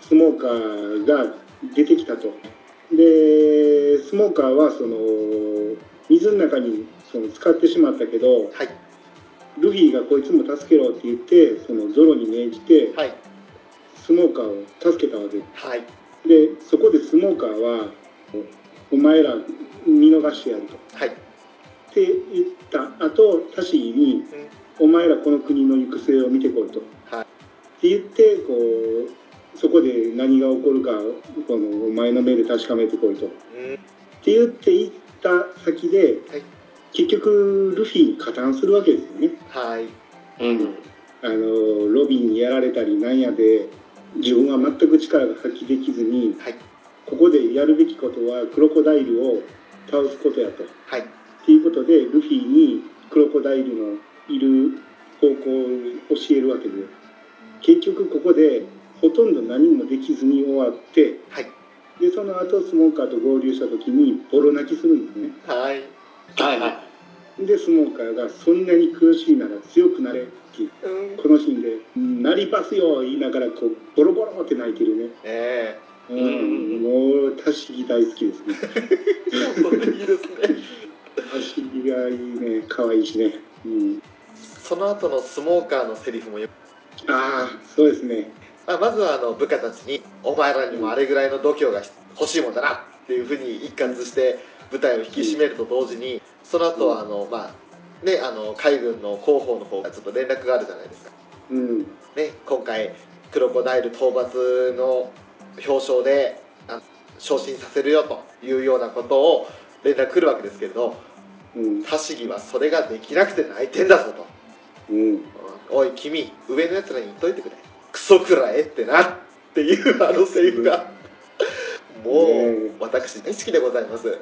S4: スモーカーが出てきたと。でスモーカーはその水の中にその使ってしまったけど
S2: はい。
S4: ルフィがこいつも助けろって言ってそのゾロに命じて
S2: はい。
S4: スモーカーを助けたわけ。
S2: はい。
S4: でそこでスモーカーは「お前ら見逃してやる」と。
S2: はい。
S4: って言った後タシーに「お前らこの国の行く末を見てこい」と。
S2: はい。
S4: って言ってこうそこで何が起こるかこのお前の目で確かめてこいと。っ
S2: うん。
S4: て言って行った先で、
S2: はい。
S4: 結局ルフィに加担するわけですよね。
S2: はい。
S3: うん。
S4: あのロビンにやられたりなんやで自分は全く力が発揮できずに
S2: はい。
S4: ここでやるべきことはクロコダイルを倒すことやと。
S2: はい。
S4: っていうことでルフィにクロコダイルのいる方向を教えるわけで結局ここでほとんど何もできずに終わって
S2: はい。
S4: でその後スモーカーと合流した時にボロ泣きするんですね。
S2: はい。
S3: はいはい。
S4: でスモーカーがそんなに苦しいなら強くなれって
S2: うん。
S4: このシーンで「うんなりますよ」言いながらこうボロボロって泣いてるね。
S2: え
S4: うん。もうタシギ大好きですね
S2: いいですね。
S4: タシギがいいね。可愛いしね。うん。
S2: その後のスモーカーのセリフもよ
S4: ああそうですね
S2: まあ、まずはあの部下たちに「お前らにもあれぐらいの度胸が欲しいもんだな」っていうふうに一括して部隊を引き締めると同時にその後はあのまあねあの海軍の広報の方がちょっと連絡があるじゃないですか。
S4: うん。
S2: ね今回クロコダイル討伐の表彰で昇進させるよというようなことを連絡来るわけですけれど
S4: うん。
S2: タシギはそれができなくて泣いてんだぞと。
S4: うん。
S2: おい君上のやつらに言っといてくれクソくらえってなっていうあのセリフが。も
S4: ね
S2: う私大好きでございます。
S4: うん。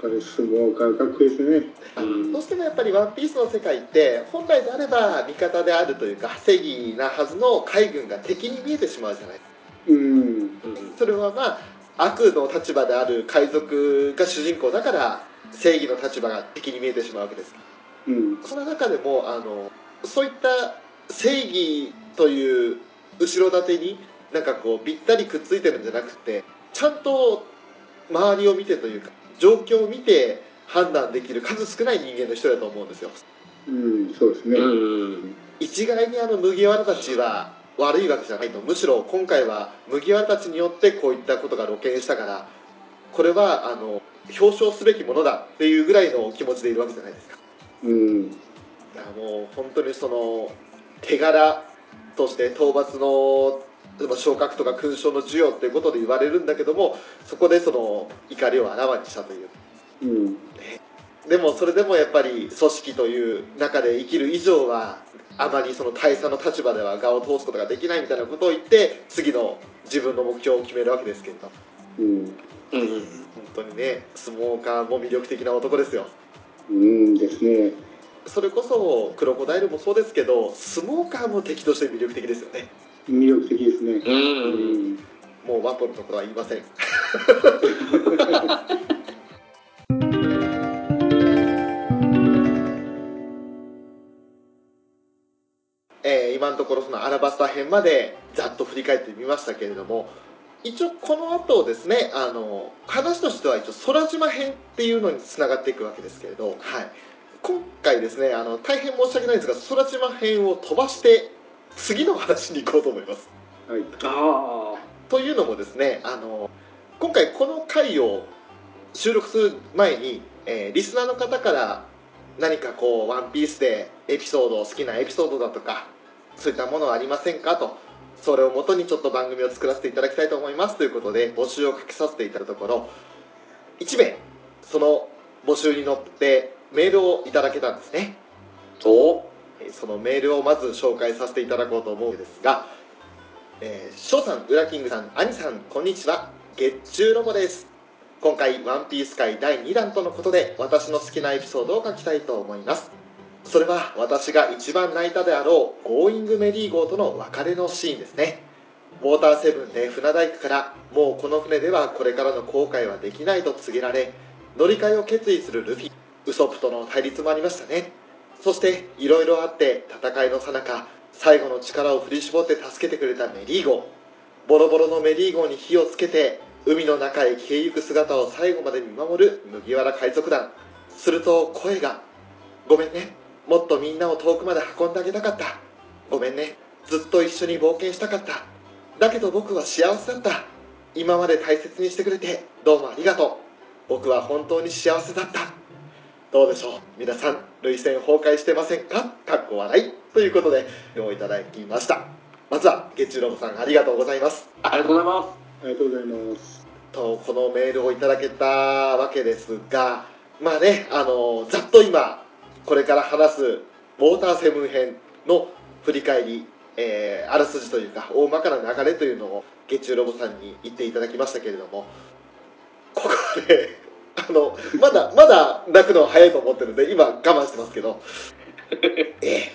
S4: これスモーカーかっこいいですね。うん。
S2: どうしてもやっぱり「ワンピースの世界って本来であれば味方であるというか正義なはずの海軍が敵に見えてしまうじゃない。
S4: うん。
S2: それはまあ悪の立場である海賊が主人公だから正義の立場が敵に見えてしまうわけです
S4: うん。
S2: その中でもあのそういった正義という後ろ盾になんかこうぴったりくっついてるんじゃなくてちゃんと周りを見てというか状況を見て判断できる数少ない人間の人だと思うんですよ。
S4: うんそうですね。
S3: うん。
S2: 一概にあの麦わらたちは悪いわけじゃないと。むしろ今回は麦わらたちによってこういったことが露見したからこれはあの表彰すべきものだっていうぐらいの気持ちでいるわけじゃないですか。
S4: うん
S2: だからもう本当にその手柄として討伐の昇格とか勲章の授与っていうことで言われるんだけどもそこでその怒りをあらわにしたという。
S4: うん。
S2: でもそれでもやっぱり組織という中で生きる以上はあまりその大佐の立場では我を通すことができないみたいなことを言って次の自分の目標を決めるわけですけれど。
S4: うん。
S3: うん。
S2: 本当にねスモーカーも魅力的な男ですよ。
S4: うん。ですね
S2: それこそクロコダイルもそうですけどスモーカーも敵として魅力的ですよね。
S4: 魅力的ですね。
S3: う
S4: うん。ん
S2: もうワポルのことは言いません。えー今のところそのアラバスタ編までざっと振り返ってみましたけれども一応この後ですねあの話としては一応空島編っていうのにつながっていくわけですけれど、はい、今回ですねあの大変申し訳ないんですが空島編を飛ばして次の話に行こうと思います。
S4: はい。
S3: あ
S2: というのもですねあの今回この回を収録する前に、えーリスナーの方から何かこう「ワンピースでエピソード好きなエピソードだとかそういったものはありませんか？とそれをもとにちょっと番組を作らせていただきたいと思います。ということで募集をかけさせていただいたところ1名その募集に乗ってメールをいただけたんですね
S3: あお
S2: えーそのメールをまず紹介させていただこうと思うんですが、えー、翔さん、ウラキングさん、アニさん、こんにちは。月中ロボです。今回、ワンピース界第2弾とのことで、私の好きなエピソードを書きたいと思います。それは、私が一番泣いたであろう、ゴーイングメリー号との別れのシーンですね。ウォーターセブンで船大工から、もうこの船ではこれからの航海はできないと告げられ、乗り換えを決意するルフィ、ウソップとの対立もありましたね。そしていろいろあって戦いの最中最後の力を振り絞って助けてくれたメリー号ボロボロのメリー号に火をつけて海の中へ消えゆく姿を最後まで見守る麦わら海賊団。すると声が「ごめんね。もっとみんなを遠くまで運んであげたかった。ごめんね。ずっと一緒に冒険したかった。だけど僕は幸せだった。今まで大切にしてくれてどうもありがとう。僕は本当に幸せだった。どうでしょう？皆さん涙腺崩壊してませんか？かっこ笑い。ということでをいただきました。まずは月中ロボさんありがとうございます。
S3: ありがとうございま
S4: ありがとうございます。
S2: とこのメールをいただけたわけですがまあねあのざっと今これから話すウォーターセブン編の振り返り、えーあらすじというか大まかな流れというのを月中ロボさんに言っていただきましたけれどもここであのまだまだ泣くのは早いと思ってるんで今我慢してますけど。ええ。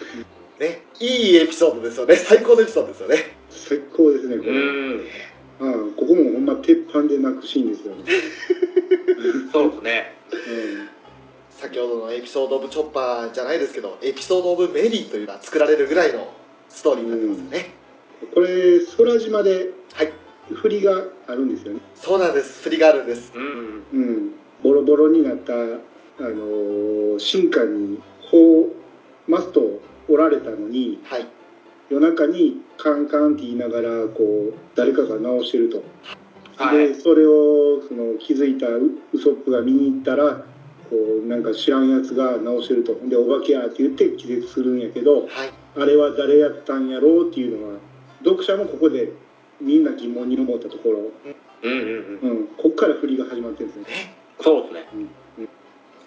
S2: ね、いいエピソードですよね。最高のエピソードですよね。
S4: 最高ですねこ
S3: う
S4: れ、
S3: ん。
S4: ああここもほんま鉄板で泣くシーンですよね、
S3: そうですね。
S2: 先ほどのエピソード・オブ・チョッパーじゃないですけど、エピソード・オブ・メリーというのが作られるぐらいのストーリーになってますよね。
S4: うん、これ空島で
S2: はい。
S4: 振りがあるんですよね。
S2: そうなんです。振りがあるんです。
S3: うん。
S4: うんボロボロになったあのー新館に砲マストを折られたのに
S2: はい。
S4: 夜中にカンカンって言いながらこう誰かが直してると、
S3: はい。
S4: でそれをその気づいたウウソップが見に行ったらこうなんか知らんやつが直してると。でお化けやって言って気絶するんやけど
S2: はい。
S4: あれは誰やったんやろうっていうのは読者もここでみんな疑問に思ったところ、
S3: うん。うんうん
S4: うん、こっから振りが始まってるんですね。
S3: そうですね。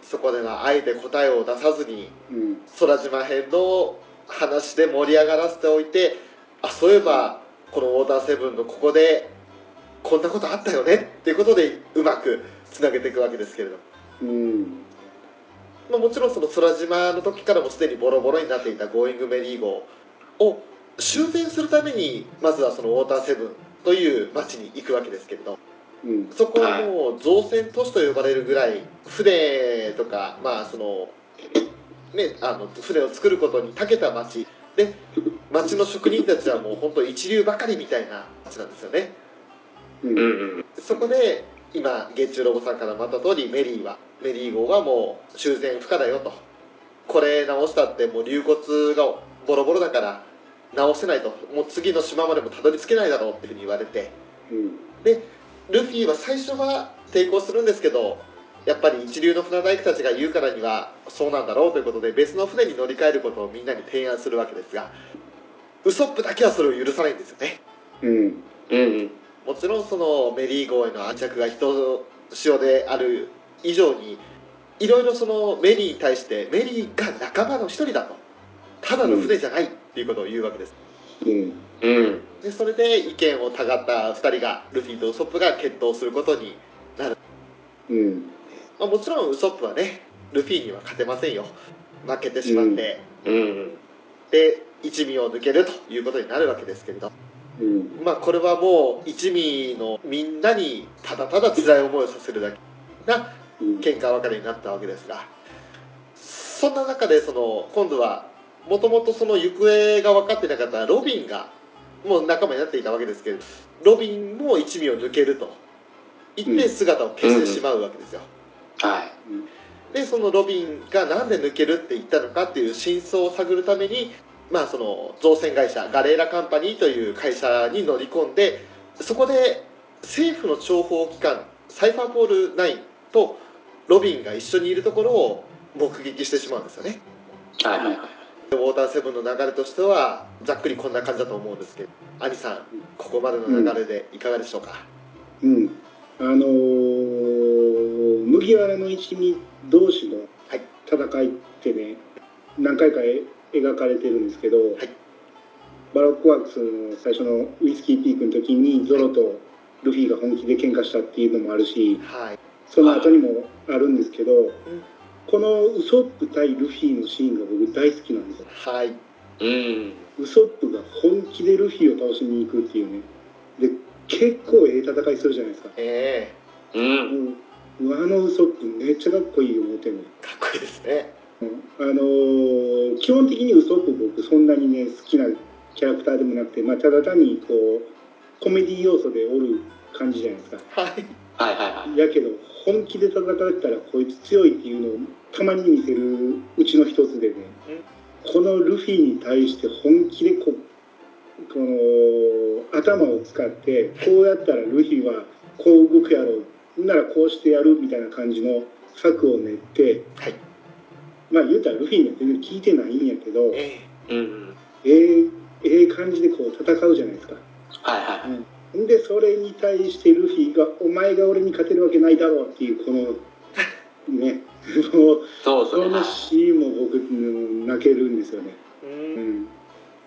S2: そこではあえて答えを出さずに、
S4: うん。
S2: 空島編の話で盛り上がらせておいて、あ、そういえば、このウォーターセブンのここで、こんなことあったよねっていうことで、うまくつなげていくわけですけれども。
S4: うん。
S2: まあ、もちろんその空島の時からもすでにボロボロになっていたゴーイングメリー号を修繕するためにまずはそのウォーターセブンという町に行くわけですけれど
S4: うん。
S2: そこはもう造船都市と呼ばれるぐらい船とかまあそのねあの船を作ることに長けた町。で町の職人たちはもう本当一流ばかりみたいな町なんですよね。
S4: う
S3: ん。
S2: そこで今月中ロボさんからもあった通りメリーはメリー号はもう修繕不可だよと。これ直したってもう流骨がボロボロだから直せないと。もう次の島までもたどり着けないだろうっていうふうに言われて。
S4: うん。
S2: でルフィは最初は抵抗するんですけどやっぱり一流の船大工たちが言うからにはそうなんだろうということで別の船に乗り換えることをみんなに提案するわけですがウソップだけはそれを許さないんですよね。
S4: うん。
S3: うんうん。
S2: もちろんそのメリー号への愛着がひとしおである以上にいろいろそのメリーに対してメリーが仲間の一人だとただの船じゃないっていうことを言うわけです。
S4: うん
S3: うん。
S2: でそれで意見をたがった2人がルフィとウソップが決闘することになる、
S4: うん。
S2: まあ、もちろんウソップはねルフィには勝てませんよ。負けてしまって、
S3: うん。
S2: で一味を抜けるということになるわけですけれど。
S4: うん。
S2: まあこれはもう一味のみんなにただただ辛い思いをさせるだけな
S4: うん。
S2: 喧嘩別れになったわけですが。そんな中でその今度はもともとその行方が分かってなかったロビンがもう仲間になっていたわけですけれどロビンも一味を抜けると。言って姿を消してしまうわけですよ、
S3: はい。
S2: でそのロビンがなんで抜けるって言ったのかっていう真相を探るためにまあその造船会社ガレーラカンパニーという会社に乗り込んでそこで政府の諜報機関サイファーポール9とロビンが一緒にいるところを目撃してしまうんですよね。
S3: はいはいはい
S2: ウォーターセブンの流れとしてはざっくりこんな感じだと思うんですけど兄さんここまでの流れでいかがでしょうか、
S4: うん。あのー麦わらの一味同士の
S2: はい。
S4: 戦いってね何回かえ描かれてるんですけど、
S2: い。
S4: バロックワークスの最初のウイスキーピークの時にゾロとルフィが本気で喧嘩したっていうのもあるし
S2: はい。
S4: その後にもあるんですけど、このウソップ対ルフィのシーンが僕大好きなんですよ。
S2: はい。
S3: うん。
S4: ウソップが本気でルフィを倒しに行くっていうね。で結構ええ戦いするじゃないですか。
S2: え
S3: うん。
S4: もうあのウソップめっちゃかっこいい思ってんの
S2: えかっこいいですね。
S4: あのー基本的にウソップ僕そんなにね好きなキャラクターでもなくて、まあ、ただ単にこうコメディ要素でおる感じじゃないですか。
S2: はい。
S3: はいはいはい。
S4: やけど本気で戦ったらこいつ強いっていうのをたまに見せるうちの一つでねこのルフィに対して本気でここの頭を使ってこうやったらルフィはこう動くやろう。ならこうしてやるみたいな感じの策を練って
S2: はい。
S4: まあ言うたらルフィには全然聞いてないんやけど
S2: え
S3: うん
S4: ええええ感じでこう戦うじゃないですか。
S3: はいはいはい。
S4: んでそれに対してルフィが「お前が俺に勝てるわけないだろう」っていうこのね もう
S3: そう。
S4: そのシーンも僕うん泣けるんですよね。
S2: えう
S4: うん。ん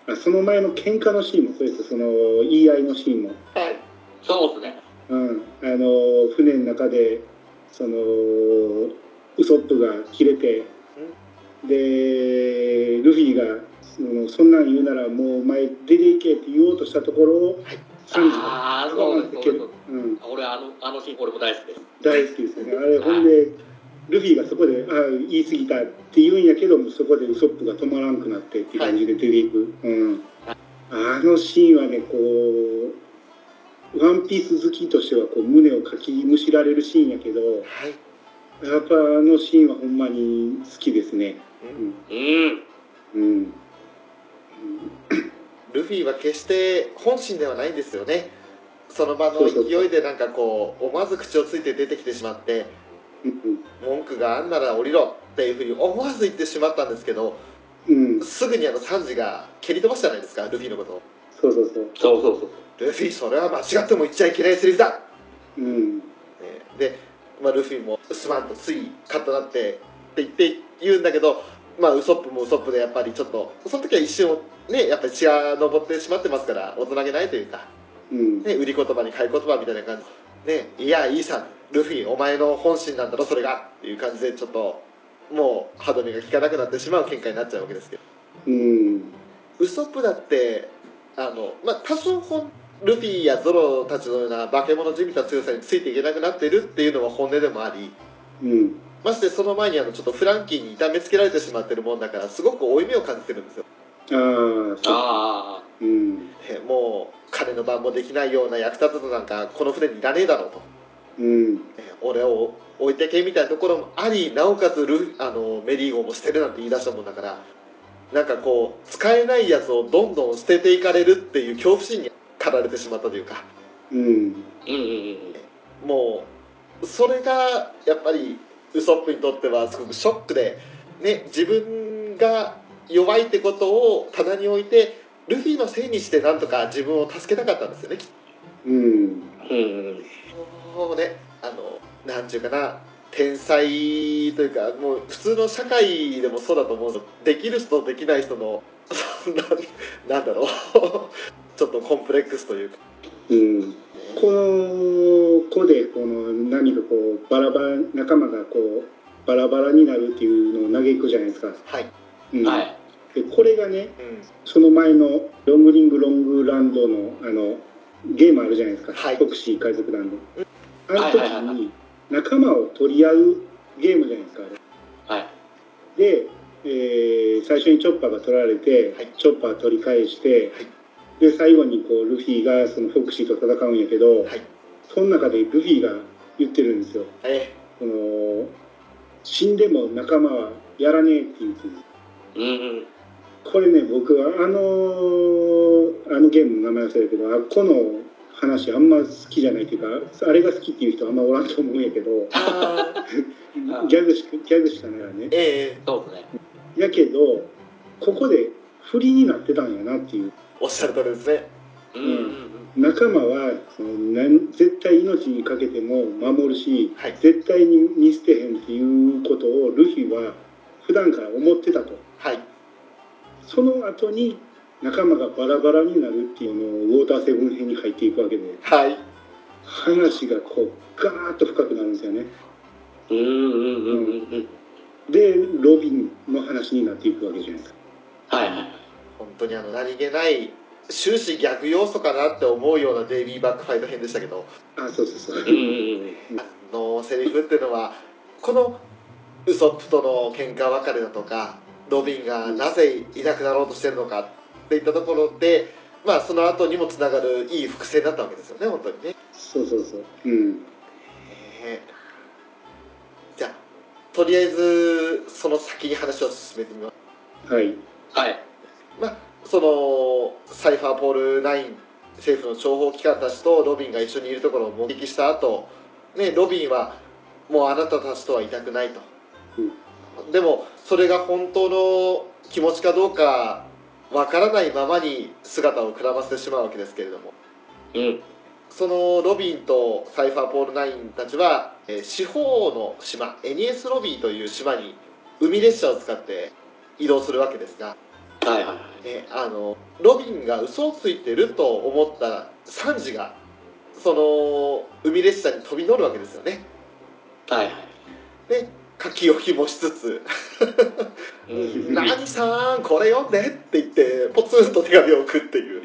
S4: あその前の喧嘩のシーンもそうですその言い合いのシーンも、
S2: はい。
S3: そうですね。
S4: うん、あの船の中でそのウソップが切れてでルフィがのそんなん言うならもうお前出ていけって言おうとしたところを、
S2: はい
S3: ああ
S4: が
S3: そうですそうです
S4: うん、
S3: 俺あのあのシーン俺も大好きです。
S4: 大好きですよね。あれほんでルフィがそこで「あ言い過ぎた」って言うんやけどもそこでウソップが止まらんくなってって感じで出ていく、うん、あのシーンはねこうワンピース好きとしてはこう胸をかきむしられるシーンやけど
S2: はい。
S4: やっぱあのシーンはほんまに好きですね。
S2: うん。
S3: うん。
S4: うん、うん
S2: ルフィは決して本心ではないんですよね。その場の勢いでなんかこう思わず口をついて出てきてしまって
S4: うん
S2: 文句があんなら降りろっていうふうに思わず言ってしまったんですけど
S4: うん、
S2: すぐにあのサンジが蹴り飛ばしたじゃないですかルフィのことを。
S4: そうそうそう。
S3: そうそうそう。
S2: ルフィそれは間違っても言っちゃいけないセリフだ、
S4: うん。
S2: ね。で、まあ、ルフィもすまんとついカッとなってって言って言うんだけどまあウソップもウソップでやっぱりちょっとその時は一瞬ねやっぱり血が上ってしまってますから大人げないというか
S4: うん。
S2: ね、売り言葉に買い言葉みたいな感じ。ねいやいいさルフィお前の本心なんだろそれが。っていう感じでちょっともう歯止めが効かなくなってしまう喧嘩になっちゃうわけですけど。
S4: うん。
S2: ウソップだってあのまあ多少本ルフィやゾロたちのような化け物じみた強さについていけなくなってるっていうのは本音でもあり
S4: うん
S2: ましてその前にあのちょっとフランキーに痛めつけられてしまってるもんだからすごく負い目を感じてるんですよ。
S4: ああそう。
S3: あ
S4: うん。
S2: ねもう金の番もできないような役立つのなんかこの船にいらねえだろうと。
S4: うん。
S2: え俺を置いてけみたいなところもありなおかつルあのメリーゴーも捨てるなんて言い出したもんだからなんかこう使えないやつをどんどん捨てていかれるっていう恐怖心に駆られてしまったというか。
S4: うん。
S3: あうんうんうん。
S2: もうそれがやっぱりウソップにとってはすごくショックで、ね、自分が弱いってことを棚に置いてルフィのせいにしてなんとか自分を助けたかったんですよねきっ
S4: うん。
S3: うん。
S2: もうね。あのなんていうかな。天才というかもう普通の社会でもそうだと思うのできる人とできない人の なんだろうちょっとコンプレックスというか、
S4: うん。この子でこの何かこうバラバラ仲間がこうバラバラになるっていうのを嘆くじゃないですか、
S2: はい、
S4: うん。
S3: はい。
S4: でこれがね
S2: うん、
S4: その前のロングリングロングランドのあのゲームあるじゃないですか、
S2: はい。
S4: フォクシー海賊団の。あの
S3: はいはいはいは
S4: 時に仲間を取り合うゲームじゃないですかあれ。
S3: はい。
S4: で、えー最初にチョッパーが取られて、
S2: はい。
S4: チョッパー取り返して、
S2: はい
S4: で最後にこうルフィがそのフォクシーと戦うんやけど、
S2: はい。
S4: その中でルフィが言ってるんですよ。
S2: え
S4: その死んでも仲間はやらねえって言ってる。
S3: うんうん。
S4: これね僕はあのあのゲームの名前忘れたけどあこの話あんま好きじゃないっていうかあれが好きっていう人あんまおらんと思うんやけど ギャグしかギャグしかないからね
S2: ええ。
S3: そうね。
S4: やけどここで不利になってたんやなっていう
S2: おっしゃる通りですね。
S3: うん。うん。
S4: 仲間はそのなん絶対命にかけても守るし、
S2: はい。
S4: 絶対に見捨てへんっていうことをルフィは普段から思ってたと。
S2: はい。
S4: その後に仲間がバラバラになるっていうのをウォーターセブン編に入っていくわけで
S2: はい。
S4: 話がこうガーッと深くなるんですよね。
S3: うんうんうん。うん。
S4: でロビンの話になっていくわけじゃないですか。
S3: はいはい
S2: 本当にあの何気ない終始逆要素かなって思うようなデイビーバックファイト編でしたけど。
S4: あそうそうそう。
S3: うんうんうん。
S2: あのセリフっていうのはこのウソップとの喧嘩別れだとかロビンがなぜいなくなろうとしてるのかっていったところでまあその後にもつながるいい伏線だったわけですよね本当にね。
S4: そうそうそう。うん。
S2: ねじゃあとりあえずその先に話を進めてみます。
S4: はい。
S3: はい
S2: まあ、そのサイファーポール9政府の諜報機関たちとロビンが一緒にいるところを目撃した後、ねロビンはもうあなたたちとはいたくないと、でもそれが本当の気持ちかどうかわからないままに姿をくらませてしまうわけですけれども。
S3: うん。
S2: そのロビンとサイファーポール9たちは、えー四方の島エニエスロビーという島に海列車を使って移動するわけですが
S3: はいはい。はい
S2: ね、あのロビンが嘘をついてると思ったサンジがその海列車に飛び乗るわけですよね。
S3: はいはい。
S2: で書き置きもしつつ。
S3: うん。
S2: 何さんこれ読んでって言ってポツンと手紙を送っていう。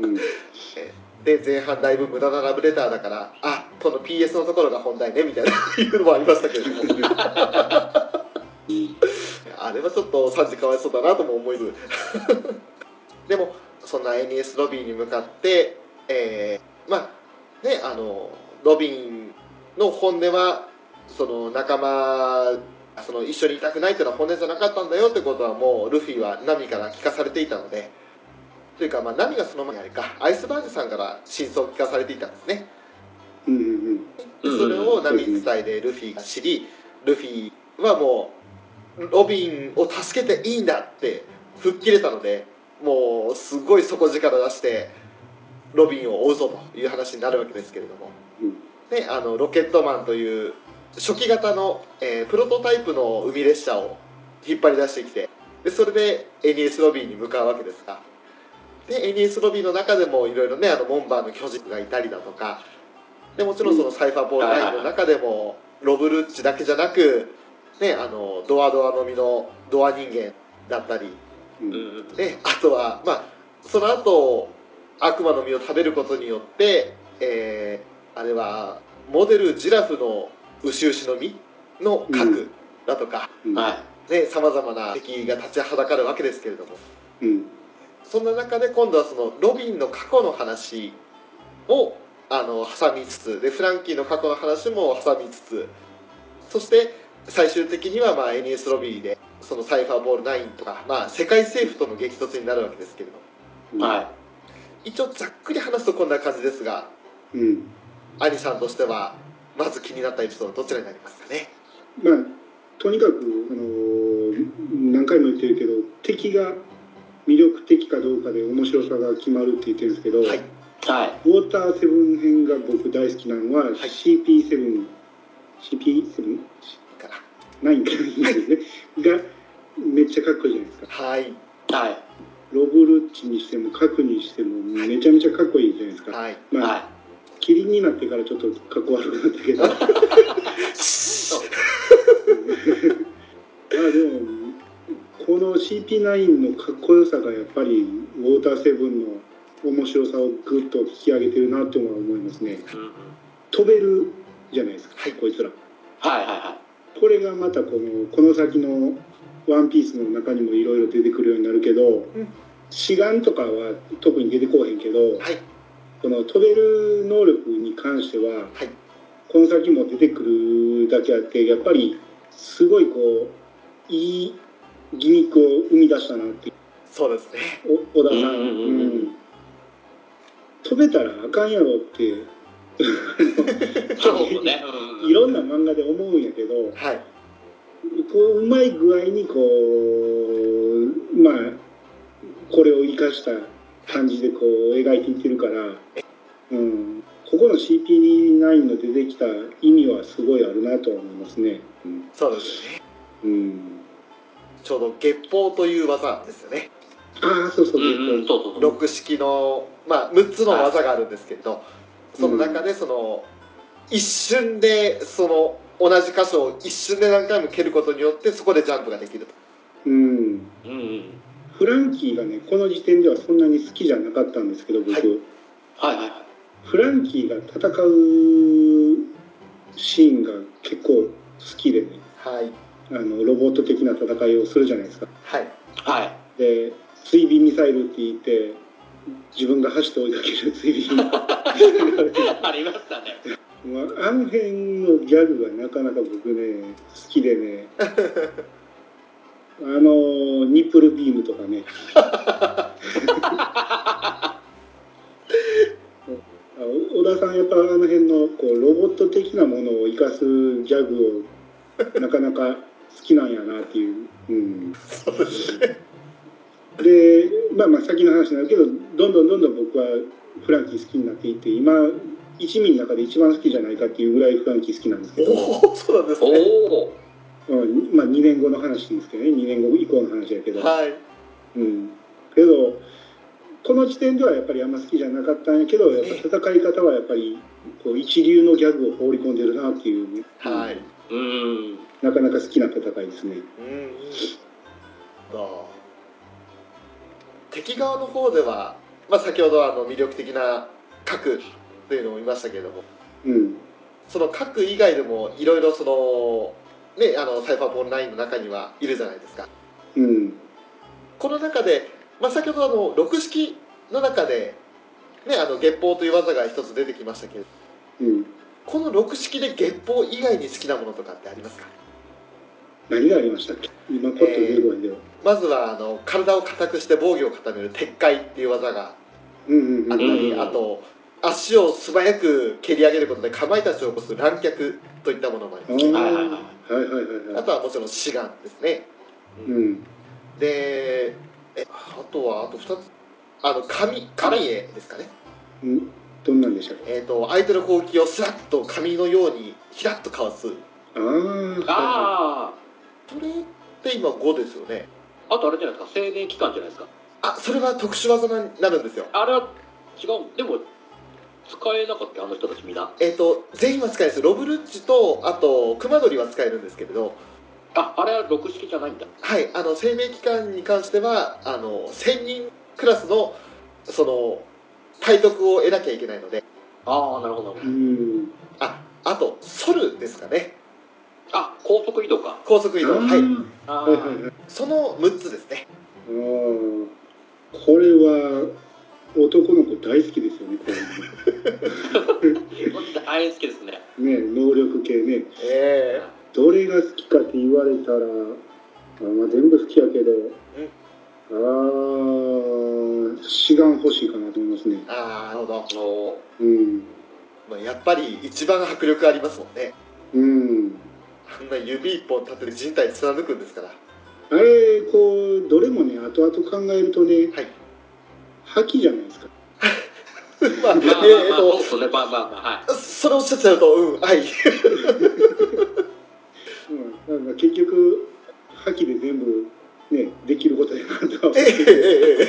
S4: うん。
S2: で前半だいぶ無駄なラブレターだからあこの PS のところが本題ねみたいないうのもありましたけれども あれはちょっとサンジかわいそうだなとも思いつつでもそんな NES ロビーに向かってえーまあねあのロビンの本音はその仲間その一緒にいたくないっていうのは本音じゃなかったんだよってことはもうルフィはナミから聞かされていたので。というかまあナミがその前にあれかアイスバーグさんから真相を聞かされていたんですね。
S4: うんうん
S2: でそれをナミ伝えでルフィが知りルフィはもうロビンを助けていいんだって吹っ切れたのでもうすごい底力出してロビンを追うぞという話になるわけですけれども。
S4: うん。
S2: であのロケットマンという初期型の、えープロトタイプの海列車を引っ張り出してきてでそれで NES ロビーに向かうわけですが。で NES ロビーの中でもいろいろねあのモンバーの巨人がいたりだとか。でもちろんそのサイファーボールラインの中でもロブルッチだけじゃなく、ね、あのドアドアのみのドア人間だったり
S4: うん。
S2: ね、あとは、まあ、その後悪魔の実を食べることによって、えーあれはモデルジラフの牛牛の実の核だとかさまざまな敵が立ちはだかるわけですけれども。
S4: うん。
S2: そんな中で今度はそのロビンの過去の話をあの挟みつつでフランキーの過去の話も挟みつつそして最終的にはまあ NES ロビーでそのサイファーボール9とか、まあ、世界政府との激突になるわけですけれども。
S3: いは
S2: 一応ざっくり話すとこんな感じですが
S4: うん。
S2: アニさんとしてはまず気になったエピソードどちらになりますかね？
S4: まあとにかく、あのー何回も言ってるけど敵が魅力的かどうかで面白さが決まるって言ってるんですけど、
S2: はい。
S3: いはい。
S4: ウォーターセブン編が僕大好きなのは、
S2: い。
S4: CP7 CP7?
S2: か
S4: 9かですね、がめっちゃかっこいいじゃないですか。
S2: はい。
S3: はい。
S4: ロブルッチにしても核にしてもめちゃめちゃかっこいいじゃないですか、
S2: はい。
S4: まあ、
S3: は
S4: キリンになってからちょっとかっこ悪くなったけど。まあでもこの CP9 のかっこよさがやっぱりウォーターセブンの面白さをぐっと引き上げてるなとは思いますね。
S3: いうんうん。
S4: 飛べるじゃないですか、
S2: はい。
S4: こいつら。
S3: はいはいは
S4: これがまたこのこの先の「ワンピースの中にもいろいろ出てくるようになるけど、
S2: うん。
S4: 志願とかは特に出てこうへんけど、
S2: はい。
S4: この飛べる能力に関しては
S2: はい。
S4: この先も出てくるだけあってやっぱりすごいこういいギミックを生み出したなっていう。
S2: そうですね。
S4: お小田さん、
S3: うんうんうん
S4: 飛べたらあかんやろって
S3: い そうね。うん。
S4: いろんな漫画で思うんやけど
S2: はい。
S4: こううまい具合にこうまあこれを生かした感じでこう描いていってるから、うん、ここの CP9 の出てきた意味はすごいあるなとは思いますね。うん。
S2: そうですね。
S4: うん、
S2: ちょうど月報という技ですよね。
S4: ああそうそう、
S3: うんうん。そうそうそう
S2: 六式の、まあ、6つの技があるんですけれどその中でその一瞬でその同じ箇所を一瞬で何回も蹴ることによってそこでジャンプができると。
S4: うん、
S3: うんうん。
S4: フランキーがねこの時点ではそんなに好きじゃなかったんですけど僕、
S2: はい。
S3: はいはいはい。
S4: フランキーが戦うシーンが結構好きでね
S2: はい。
S4: あのロボット的な戦いをするじゃないですか。
S2: はい。
S3: はい。
S4: で追尾ミサイルって言って自分が走って追いかける追尾
S3: ありましたね。
S4: まああの辺のギャグがなかなか僕ね好きでね。あのニップルビームとかね。あ小田さんやっぱあの辺のこうロボット的なものを生かすギャグをなかなか好きなんやなっていう、うん、
S2: そうですね
S4: でまあまあ先の話になるけどどんどんどんどん僕はフランキー好きになっていって今一味の中で一番好きじゃないかっていうぐらいフランキー好きなんですけど、
S2: おおそうなんです
S3: お
S2: ね。
S3: お
S4: うん、まあ2年後の話ですけどね。2年後以降の話やけど、
S2: はい。
S4: うん、けどこの時点ではやっぱりあんま好きじゃなかったんやけどやっぱ戦い方はやっぱりこう一流のギャグを放り込んでるなっていう。ね、
S2: はい。
S3: うん。
S4: なかなか好きな戦いですね。
S2: うん。あ敵側の方では、まあ、先ほどあの魅力的な核というのも見ましたけれども
S4: うん。
S2: その核以外でもいろいろそのねあのサイファーポール9の中にはいるじゃないですか
S4: うん。
S2: この中で、まあ、先ほどあの六式の中で、ね、あの月報という技が一つ出てきましたけれど
S4: うん。
S2: この六式で月報以外に好きなものとかってありますか？
S4: 何がありましたっけ？今コット出てこないけど。
S2: まずはあの体を硬くして防御を固める鉄塊っていう技が
S4: うんうんうん。
S2: あったり、
S3: うん
S2: あと足を素早く蹴り上げることでかまいたちを起こす乱脚といったものもあります、
S4: あー
S3: はいはいはい
S4: はいはいはいはい。
S2: あとはもちろん志願ですね
S4: うん。
S2: でえあとはあと2つあの紙紙絵ですかね
S4: うん。どんなんでしたっけ？
S2: えー、と相手の攻撃をスラッと紙のようにひらっとかわす
S4: ああ。は
S3: あ
S2: それって今5ですよね。
S3: ああとあれじゃないですか青年期間じゃないですか。
S2: あそれは特殊技になるんですよ。
S3: あれは違うでも使えなかったよあの人たちみんな
S2: えっ、と全員は使えですロブルッチとあと熊取は使えるんですけれど。
S3: ああれは六式じゃないんだ。
S2: はいあの生命機関に関してはあの1000人クラスのその体得を得なきゃいけないので。
S3: ああなるほど。なるほ
S4: い。う
S3: ど
S4: ん。
S2: ああとソルですかね
S3: あ高速移動か
S2: 高速移動はい
S3: ああ
S4: はいはいはい。
S2: その6つですね
S4: ああ。これは男の子大好きですよね。こ
S3: 大好きですね
S4: ね、能力系ね。
S2: え
S4: どれが好きかって言われたら、あまあ、全部好きやけど、ああ、志願欲しいかなと思いますね。
S2: えああなるほど
S4: うん。
S2: まあ、やっぱり一番迫力ありますもんね
S4: うん。
S2: あんな指一本立てて人体貫くんですから
S4: あれ、こう、どれもね、後々考えるとね、
S2: はい
S4: 覇気じゃないですか。
S2: まあ、
S3: まあ
S2: えっ
S3: そうですねまあまあまあはい
S2: とそれをおっしゃっちゃうとうんはい
S4: うん。なんか結局、覇気で全部、ね、できることやなとは思う
S2: えええええ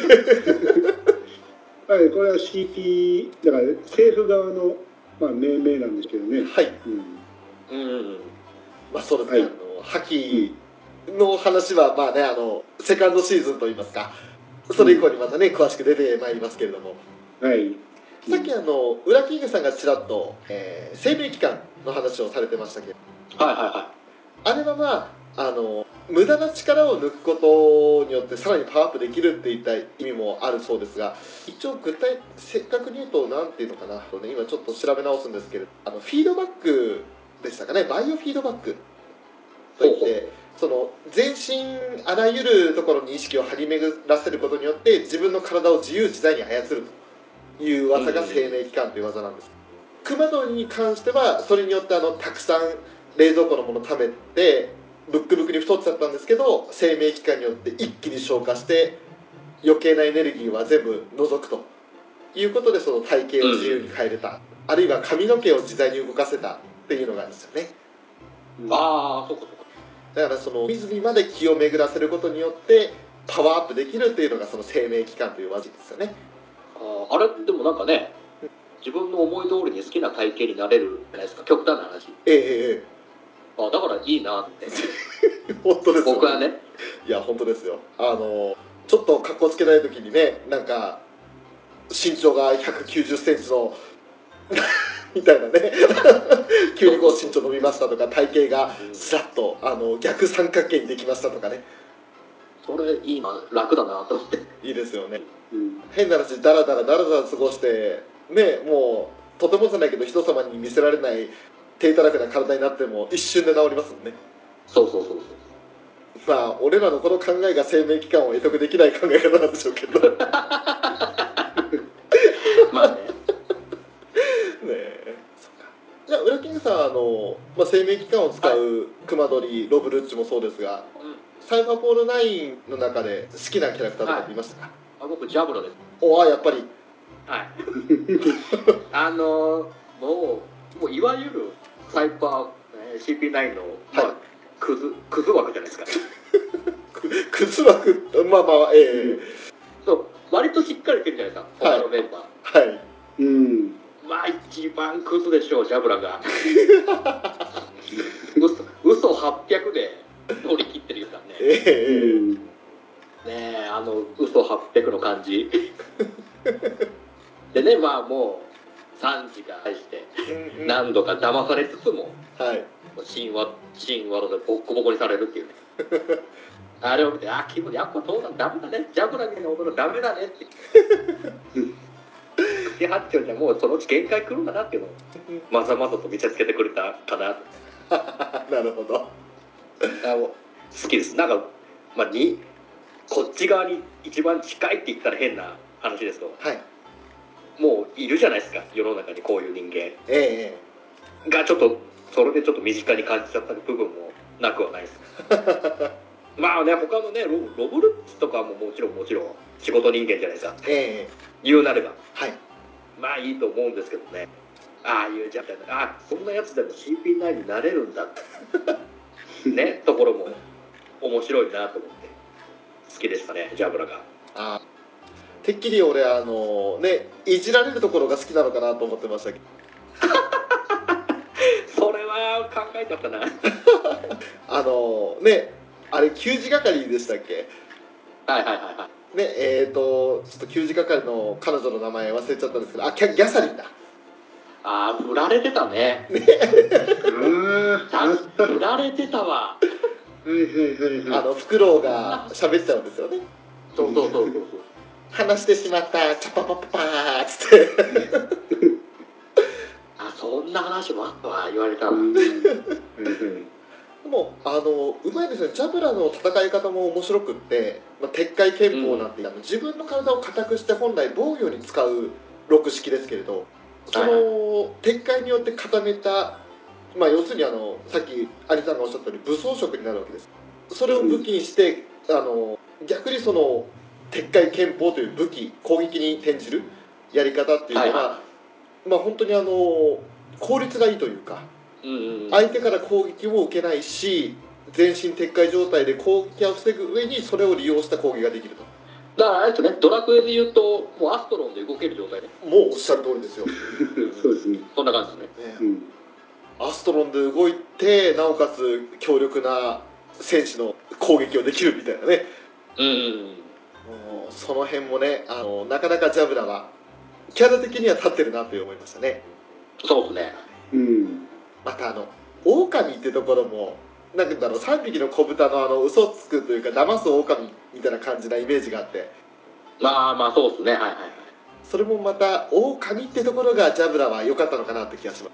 S2: え
S4: はい、これは CP、だから政府側の、まあ、命名なんですけどね。
S2: はい
S4: うん。
S3: うんうん
S2: まあそうですね、
S4: はい。
S2: あの覇気の話はまあねあのセカンドシーズンといいますかそれ以降にまたね詳しく出てまいりますけれども。
S4: はい。
S2: さっきあのウラキングさんがちらっと、えー生命期間の話をされてましたけど。
S3: はいはいは
S2: あれはまああの無駄な力を抜くことによってさらにパワーアップできるっていった意味もあるそうですが一応具体正確に言うと何ていうのかなとね今ちょっと調べ直すんですけれどあのフィードバックでしたかねバイオフィードバックといってその全身あらゆるところに意識を張り巡らせることによって自分の体を自由自在に操るという技が生命機関という技なんです。熊取に関してはそれによってあのたくさん冷蔵庫のもの食べてブックブクに太っちゃったんですけど生命機関によって一気に消化して余計なエネルギーは全部除くということでその体型を自由に変えれた、あるいは髪の毛を自在に動かせたっていうのがあるんですよね。
S3: いああそうかそうか。
S2: だからその湖まで気を巡らせることによってパワーアップできるっていうのがその生命機関という技ですよね。
S3: あーあれでもなんかね自分の思い通りに好きな体型になれるじゃないですか。極端な話。
S2: ええええ。
S3: あだからいいなって。
S2: え え本当ですよ。
S3: 僕はね。
S2: いや本当ですよ。あのちょっと格好つけない時にねなんか身長が1 9 0センチのみたいなね。急にこう身長伸びましたとか体型がスラッとあの逆三角形にできましたとかね。
S3: それいいな楽だなと思って。
S2: いいですよね。
S4: うん。
S2: 変な話ダラダラダラダラ過ごしてねもうとてもじゃないけど人様に見せられない低たらくな体になっても一瞬で治りますもんね。
S3: そうそうそうそう。
S2: まあ俺らのこの考えが生命期間を得得できない考え方なんでしょうけど ね
S3: まあね
S2: えそっかじゃあウラキングさんあの、まあ、生命期間を使う熊取ロブルッチもそうですが
S3: うん。
S2: サイファーポール9の中で好きなキャラクターとかってい。ましたか、
S3: あ僕ジャブロです。
S2: おあやっぱり。
S3: はい。あのーもうもういわゆるサイパーえー CP9 の、まあ
S2: はい。
S3: クズクズ枠じゃないですか。
S2: く クズ枠？まあまあええ。
S3: そう割としっかりしてるじゃないですか。他のメンバー、
S2: はい。
S4: うん。
S3: まあ一番クズでしょうジャブラが。嘘800で取り切ってるよからね。
S2: えええ
S4: うん
S3: ねえあの嘘800の感じ。でねまあもう3時が愛して何度か騙されつつも
S2: はい。
S3: 神話神話でボッコボコにされるっていうね。あれを見てあ気分やっぱそうだダメだね。ジャブラゲの踊るダメだねってで八丁じゃもうそのうち限界来るんだなっていうのをまざまざと見せつけてくれたかな
S2: なるほど。
S3: あもう好きです。なんかまあにこっち側に一番近いって言ったら変な話ですけど
S2: はい。
S3: もういるじゃないですか世の中にこういう人間。
S2: ええ
S3: がちょっとそれでちょっと身近に感じちゃった部分もなくはないです。まあね他のねロブロブルッチとかももちろんもちろん仕事人間じゃないですか。
S2: ええええ
S3: 言うなれば。
S2: はい。
S3: まあいいと思うんですけどね。ああいうじゃんあそんなやつでも CP9 になれるんだって。ねところも面白いなと思って。好きでしたねジャブラが。
S2: あ。てっきり俺あのねいじられるところが好きなのかなと思ってましたけど。
S3: それは考えちゃったな。
S2: あのねあれ給仕係でしたっけ？
S3: はいはいはいはい
S2: ねえっ、とちょっと給仕係の彼女の名前忘れちゃったんですけどあギャギャサリンだ。
S3: ああ振られてたね。
S4: あああったは
S3: 振られてたわ。
S2: あのフクロウが喋っちゃうんですよね。
S3: そうそうそうそうそう。
S2: 話してしまった。チャパパパパーっつって。
S3: あそんな話もあったわ言われたら
S4: いうん
S2: でもあのうまいですね。ジャブラの戦い方も面白くって、まあ、鉄海拳法なんて、あの自分の体を硬くして本来防御に使う六式ですけれどその、
S3: はい。
S2: 鉄海によって固めた、まあ、要するにあのさっき有さんがおっしゃったように武装色になるわけです。それを武器にして、あの逆にその鉄海拳法という武器攻撃に転じるやり方っていうのは、
S3: はいは
S2: まあ本当にあの効率がいいというか
S3: うんうんうん
S2: 相手から攻撃も受けないし全身撤回状態で攻撃を防ぐ上にそれを利用した攻撃ができると。
S3: だからあれですねドラクエで言うともうアストロンで動ける状態。で
S2: もうおっしゃる通りですよ、ね、
S4: そうですね。
S3: そんな感じですね。
S4: うん。
S2: アストロンで動いてなおかつ強力な戦士の攻撃をできるみたいなね。
S3: うんうん
S2: その辺もねあのなかなかジャブラはキャラ的には立ってるなと思いましたね。
S3: そうですね。
S4: うん
S2: またあの狼ってところもなんだろう3匹の子豚のあの嘘つくというか騙す狼みたいな感じなイメージがあって。
S3: まあまあそうですね。はいはいはい。
S2: それもまた狼ってところがジャブラは良かったのかなって気がします。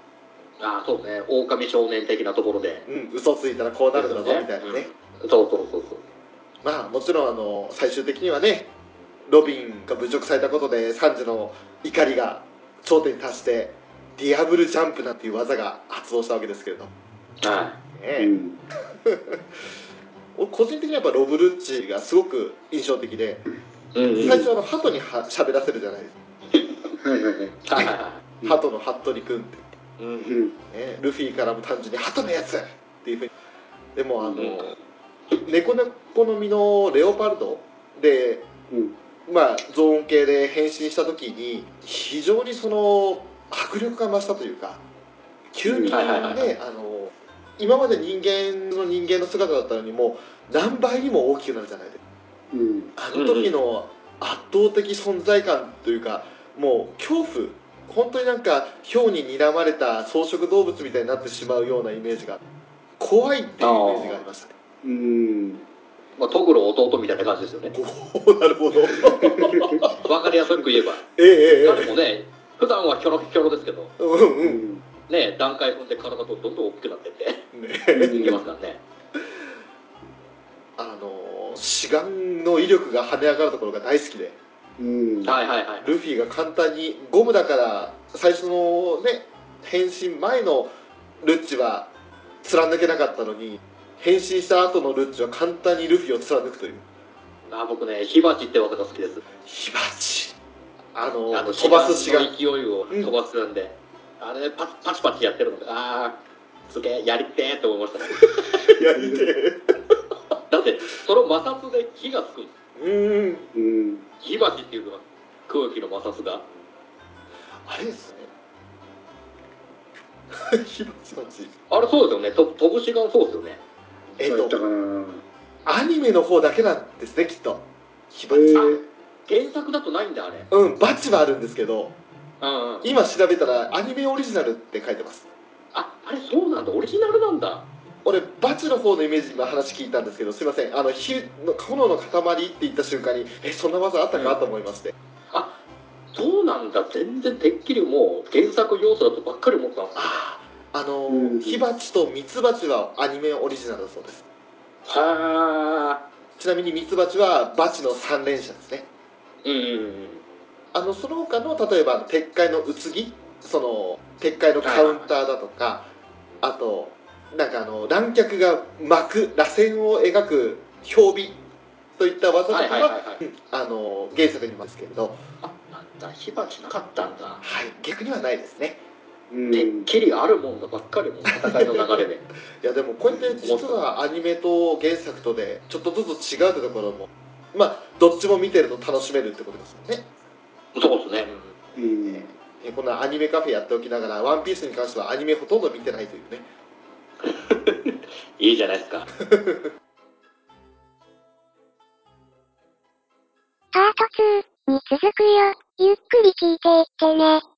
S3: ああそうですね。狼少年的なところで。
S2: うん嘘ついたらこうなるんだぞみたいなね。
S3: そうそうそうそう。
S2: まあもちろんあの最終的にはねロビンが侮辱されたことでサンジの怒りが頂点に達してディアブルジャンプなんていう技が発動したわけですけれど、ね
S3: は
S4: う
S2: え。
S4: ん。
S2: 俺個人的にはやっぱロブルッチがすごく印象的で
S3: いうんうん。
S2: 最初あの鳩には喋らせるじゃないです
S4: はいはいはい
S3: はい。はいは
S2: か鳩の服部君って、
S3: いうん
S4: うん。
S2: ね、ルフィからも単純に鳩のやつっていうふうに。でもあの、
S3: うん。
S2: 猫猫の実のレオパルドで
S4: うん。
S2: まあゾーン系で変身した時に非常にその迫力が増したというか急に。ね、
S3: はいはいはい
S2: あの今まで人間の人間の姿だったのにもう何倍にも大きくなるじゃないですか。
S4: うん。
S2: あの時の圧倒的存在感というかもう恐怖。本当になんか氷に睨まれた草食動物みたいになってしまうようなイメージが怖いっていうイメージがありましたね。
S4: うん。
S3: まあトグロ弟みたいな感じですよね。
S2: なるほど。
S3: わかりやすく言えば。
S2: ええええ
S3: 彼もね普段はキョロキョロですけど。
S2: うんう
S4: うん。ん
S3: ね段階踏んで体とどんどん大きくなってって。
S2: ね
S3: いきますからね。
S2: あの志願の威力が跳ね上がるところが大好きで。
S4: うん。
S3: はいはいはい
S2: ルフィが簡単にゴムだから最初のね変身前のルッチは貫けなかったのに変身した後のルッチは簡単にルフィを貫くという。
S3: あ僕ね火鉢って技が好きです。
S2: 火鉢あの
S3: あの
S2: 飛ばす志願
S3: の勢いを飛ばすんで、あれパチパチパチやってるの。でああすげえやりてえって思いました。ね
S2: やりてえ
S3: だってその摩擦で火がつくんです
S2: うーん
S4: うん。
S3: 火鉢っていうのは空気の摩擦が。
S2: あれですね。火鉢。鉢
S3: あれそうですよね。と飛ぶしがそうですよね。
S2: えっ、とアニメの方だけなんですねきっと。火
S4: へ
S2: 鉢
S4: ー
S3: 原作だとないんだあれ。
S2: うんバチはあるんですけど
S3: うんうん。
S2: 今調べたらアニメオリジナルって書いてます。
S3: ああれそうなんだ。オリジナルなんだ。
S2: 俺バチの方のイメージ今話聞いたんですけどすいません。あの火の炎の塊って言った瞬間にえそんな技あったかと思いまして、
S3: あそうなんだ。全然てっきりもう原作要素だとばっかり思ってたんですよ
S2: あああの
S4: うん
S2: 火鉢とミツバチはアニメオリジナルだそうです。
S3: は
S2: ちなみにミツバチはバチの3連射ですね。
S3: あうんうんうん
S2: あのその他の例えば鉄塊の宇津木その鉄塊のカウンターだとかあとなんかあの乱脚が巻く螺旋を描く表尾といった技とかは,、原作にもですけれど
S3: あなんだ火鉢なかったんだ。
S2: はい逆にはないですね。
S4: うん。
S3: てっきりあるもんだばっかりもう戦いの流れで。
S2: いやでもこうやって実はアニメと原作とでちょっとずつ違うってところもまあどっちも見てると楽しめるってことですよね、
S3: そうですね。
S4: うん。
S2: えこんなアニメカフェやっておきながら「ワンピースに関してはアニメほとんど見てないというね。
S3: いいじゃないですか。
S1: パート2に続くよ。ゆっくり聞いていってね。